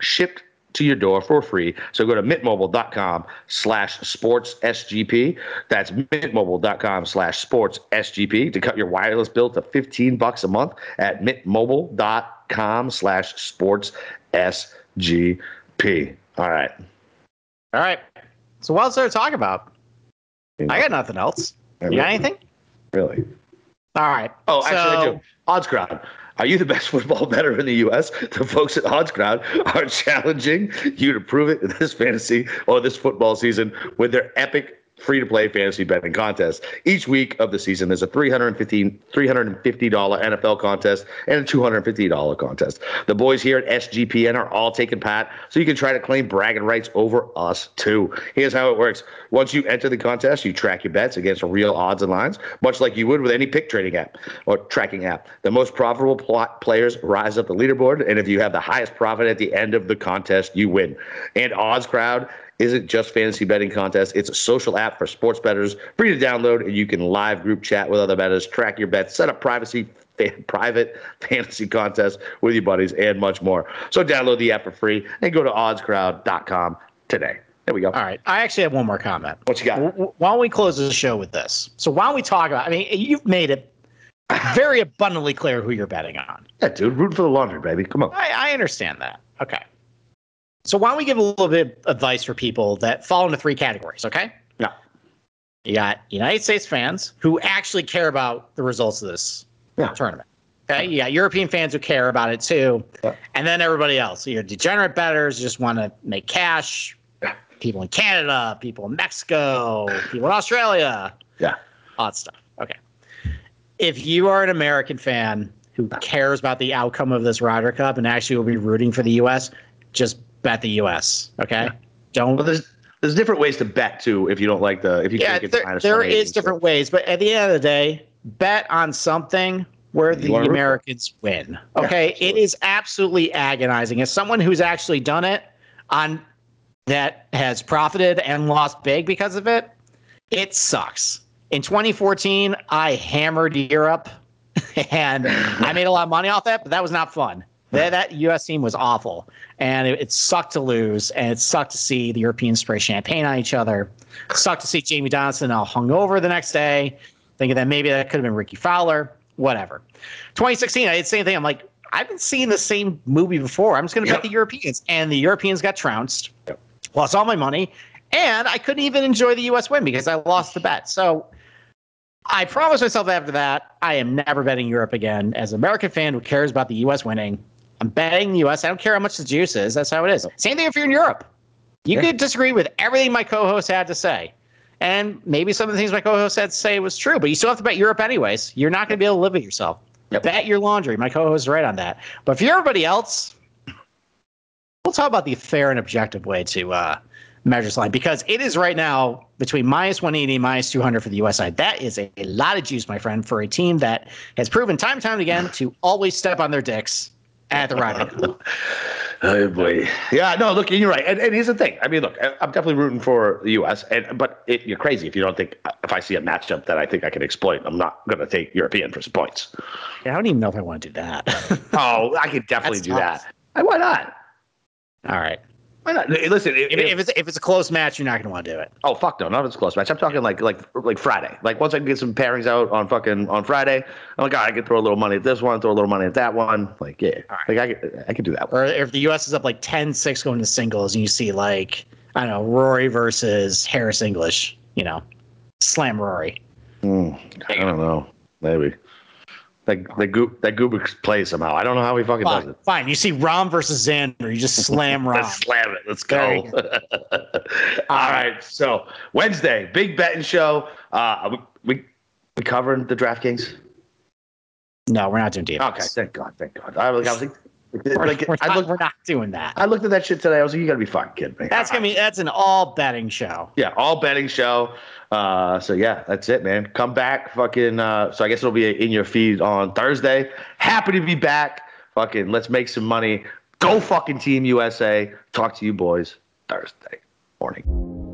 shipped to your door for free. So go to mintmobile.com slash sports SGP. That's mintmobile.com slash sports SGP to cut your wireless bill to 15 bucks a month at mintmobile.com slash sports SGP. All right. All right. So what else there to talk about? I got nothing else. You got anything? Really? All right. Oh, actually, I do. Odds Crowd. Are you the best football bettor in the U.S.? The folks at Odds Crowd are challenging you to prove it in this fantasy or this football season with their epic free to play fantasy betting contest. Each week of the season, there's a $350, $350 NFL contest and a $250 contest. The boys here at SGPN are all taking part, so you can try to claim bragging rights over us too. Here's how it works. Once you enter the contest, you track your bets against real odds and lines, much like you would with any pick trading app or tracking app. The most profitable players rise up the leaderboard, and if you have the highest profit at the end of the contest, you win. And Odds Crowd isn't just fantasy betting contest. It's a social app for sports bettors, free to download, and you can live group chat with other bettors, track your bets, set up privacy private fantasy contests with your buddies, and much more. So download the app for free and go to oddscrowd.com today. There we go. All right. I actually have one more comment. What you got? Why don't we close the show with this? So why don't we talk about? I mean, you've made it very abundantly clear who you're betting on. Yeah, dude, root for the laundry, baby. Come on. I, I understand that. Okay. So why don't we give a little bit of advice for people that fall into three categories, okay? Yeah. You got United States fans who actually care about the results of this yeah. tournament. Okay. You got European fans who care about it too. Yeah. And then everybody else. You're degenerate bettors, just want to make cash. Yeah. People in Canada, people in Mexico, people in Australia. Yeah. Odd stuff. Okay. If you are an American fan who cares about the outcome of this Ryder Cup and actually will be rooting for the US, just bet the U.S. Okay, yeah. don't. Well, there's there's different ways to bet too. If you don't like the if you yeah, think it's there, there is different ways, but at the end of the day, bet on something where the Americans win. Okay, yeah, it is absolutely agonizing. As someone who's actually done it on that has profited and lost big because of it, it sucks. In 2014, I hammered Europe and I made a lot of money off that, but that was not fun. That, that U.S. team was awful, and it, it, sucked to lose, and it sucked to see the Europeans spray champagne on each other. It sucked to see Jamie Donaldson all hungover the next day, thinking that maybe that could have been Rickie Fowler. Whatever. 2016, I did the same thing. I'm like, I've been seeing the same movie before. I'm just going to yep. bet the Europeans, and the Europeans got trounced. Yep. Lost all my money, and I couldn't even enjoy the U.S. win because I lost the bet. So I promised myself after that I am never betting Europe again. As an American fan who cares about the U.S. winning, I'm betting the U.S. I don't care how much the juice is. That's how it is. Same thing if you're in Europe. You yeah. could disagree with everything my co-host had to say, and maybe some of the things my co-host had to say was true. But you still have to bet Europe anyways. You're not going to be able to live with yourself. Yep. Bet your laundry. My co-host is right on that. But if you're everybody else, we'll talk about the fair and objective way to uh, measure this line because it is right now between minus 180 minus 200 for the US side. That is a, a lot of juice, my friend, for a team that has proven time and time again to always step on their dicks at the Ryder Oh boy, yeah, no. Look, you're right, and, and here's the thing. I mean, look, I'm definitely rooting for the U.S. And but it, you're crazy if you don't think if I see a matchup that I think I can exploit, I'm not going to take European for some points. Yeah, I don't even know if I want to do that. oh, I could definitely do tough. that. Why not? All right. Why not? Listen, if, if, if, it's if it's a close match, you're not going to want to do it. Oh fuck no, not if it's a close match. I'm talking like like like Friday. Like once I can get some pairings out on fucking on Friday, I'm like, oh, I can throw a little money at this one, throw a little money at that one. Like yeah, right. like I could, I could do that. Or if the U.S. is up like 10-6 going to singles, and you see like I don't know Rory versus Harris English, you know, slam Rory. Mm, I don't know, maybe. That that Goop that Gubik plays somehow. I don't know how he fucking fine, does it. Fine. You see Rahm versus Xander, you just slam Rahm. Let's slam it. Let's go. All right. So Wednesday, big betting show. Uh, we we covering the DraftKings. No, we're not doing DFS. Okay, thank God, thank God. I, was like, we're, like, we're, not, looked, we're, not, doing that. I looked at that shit today. I was like, you gotta be fucking kidding me. That's gonna be that's an all betting show. Yeah, all betting show. Uh, so yeah, that's it, man. Come back, fucking. Uh, so I guess it'll be in your feed on Thursday. Happy to be back. Fucking, let's make some money. Go fucking Team USA. Talk to you boys Thursday morning.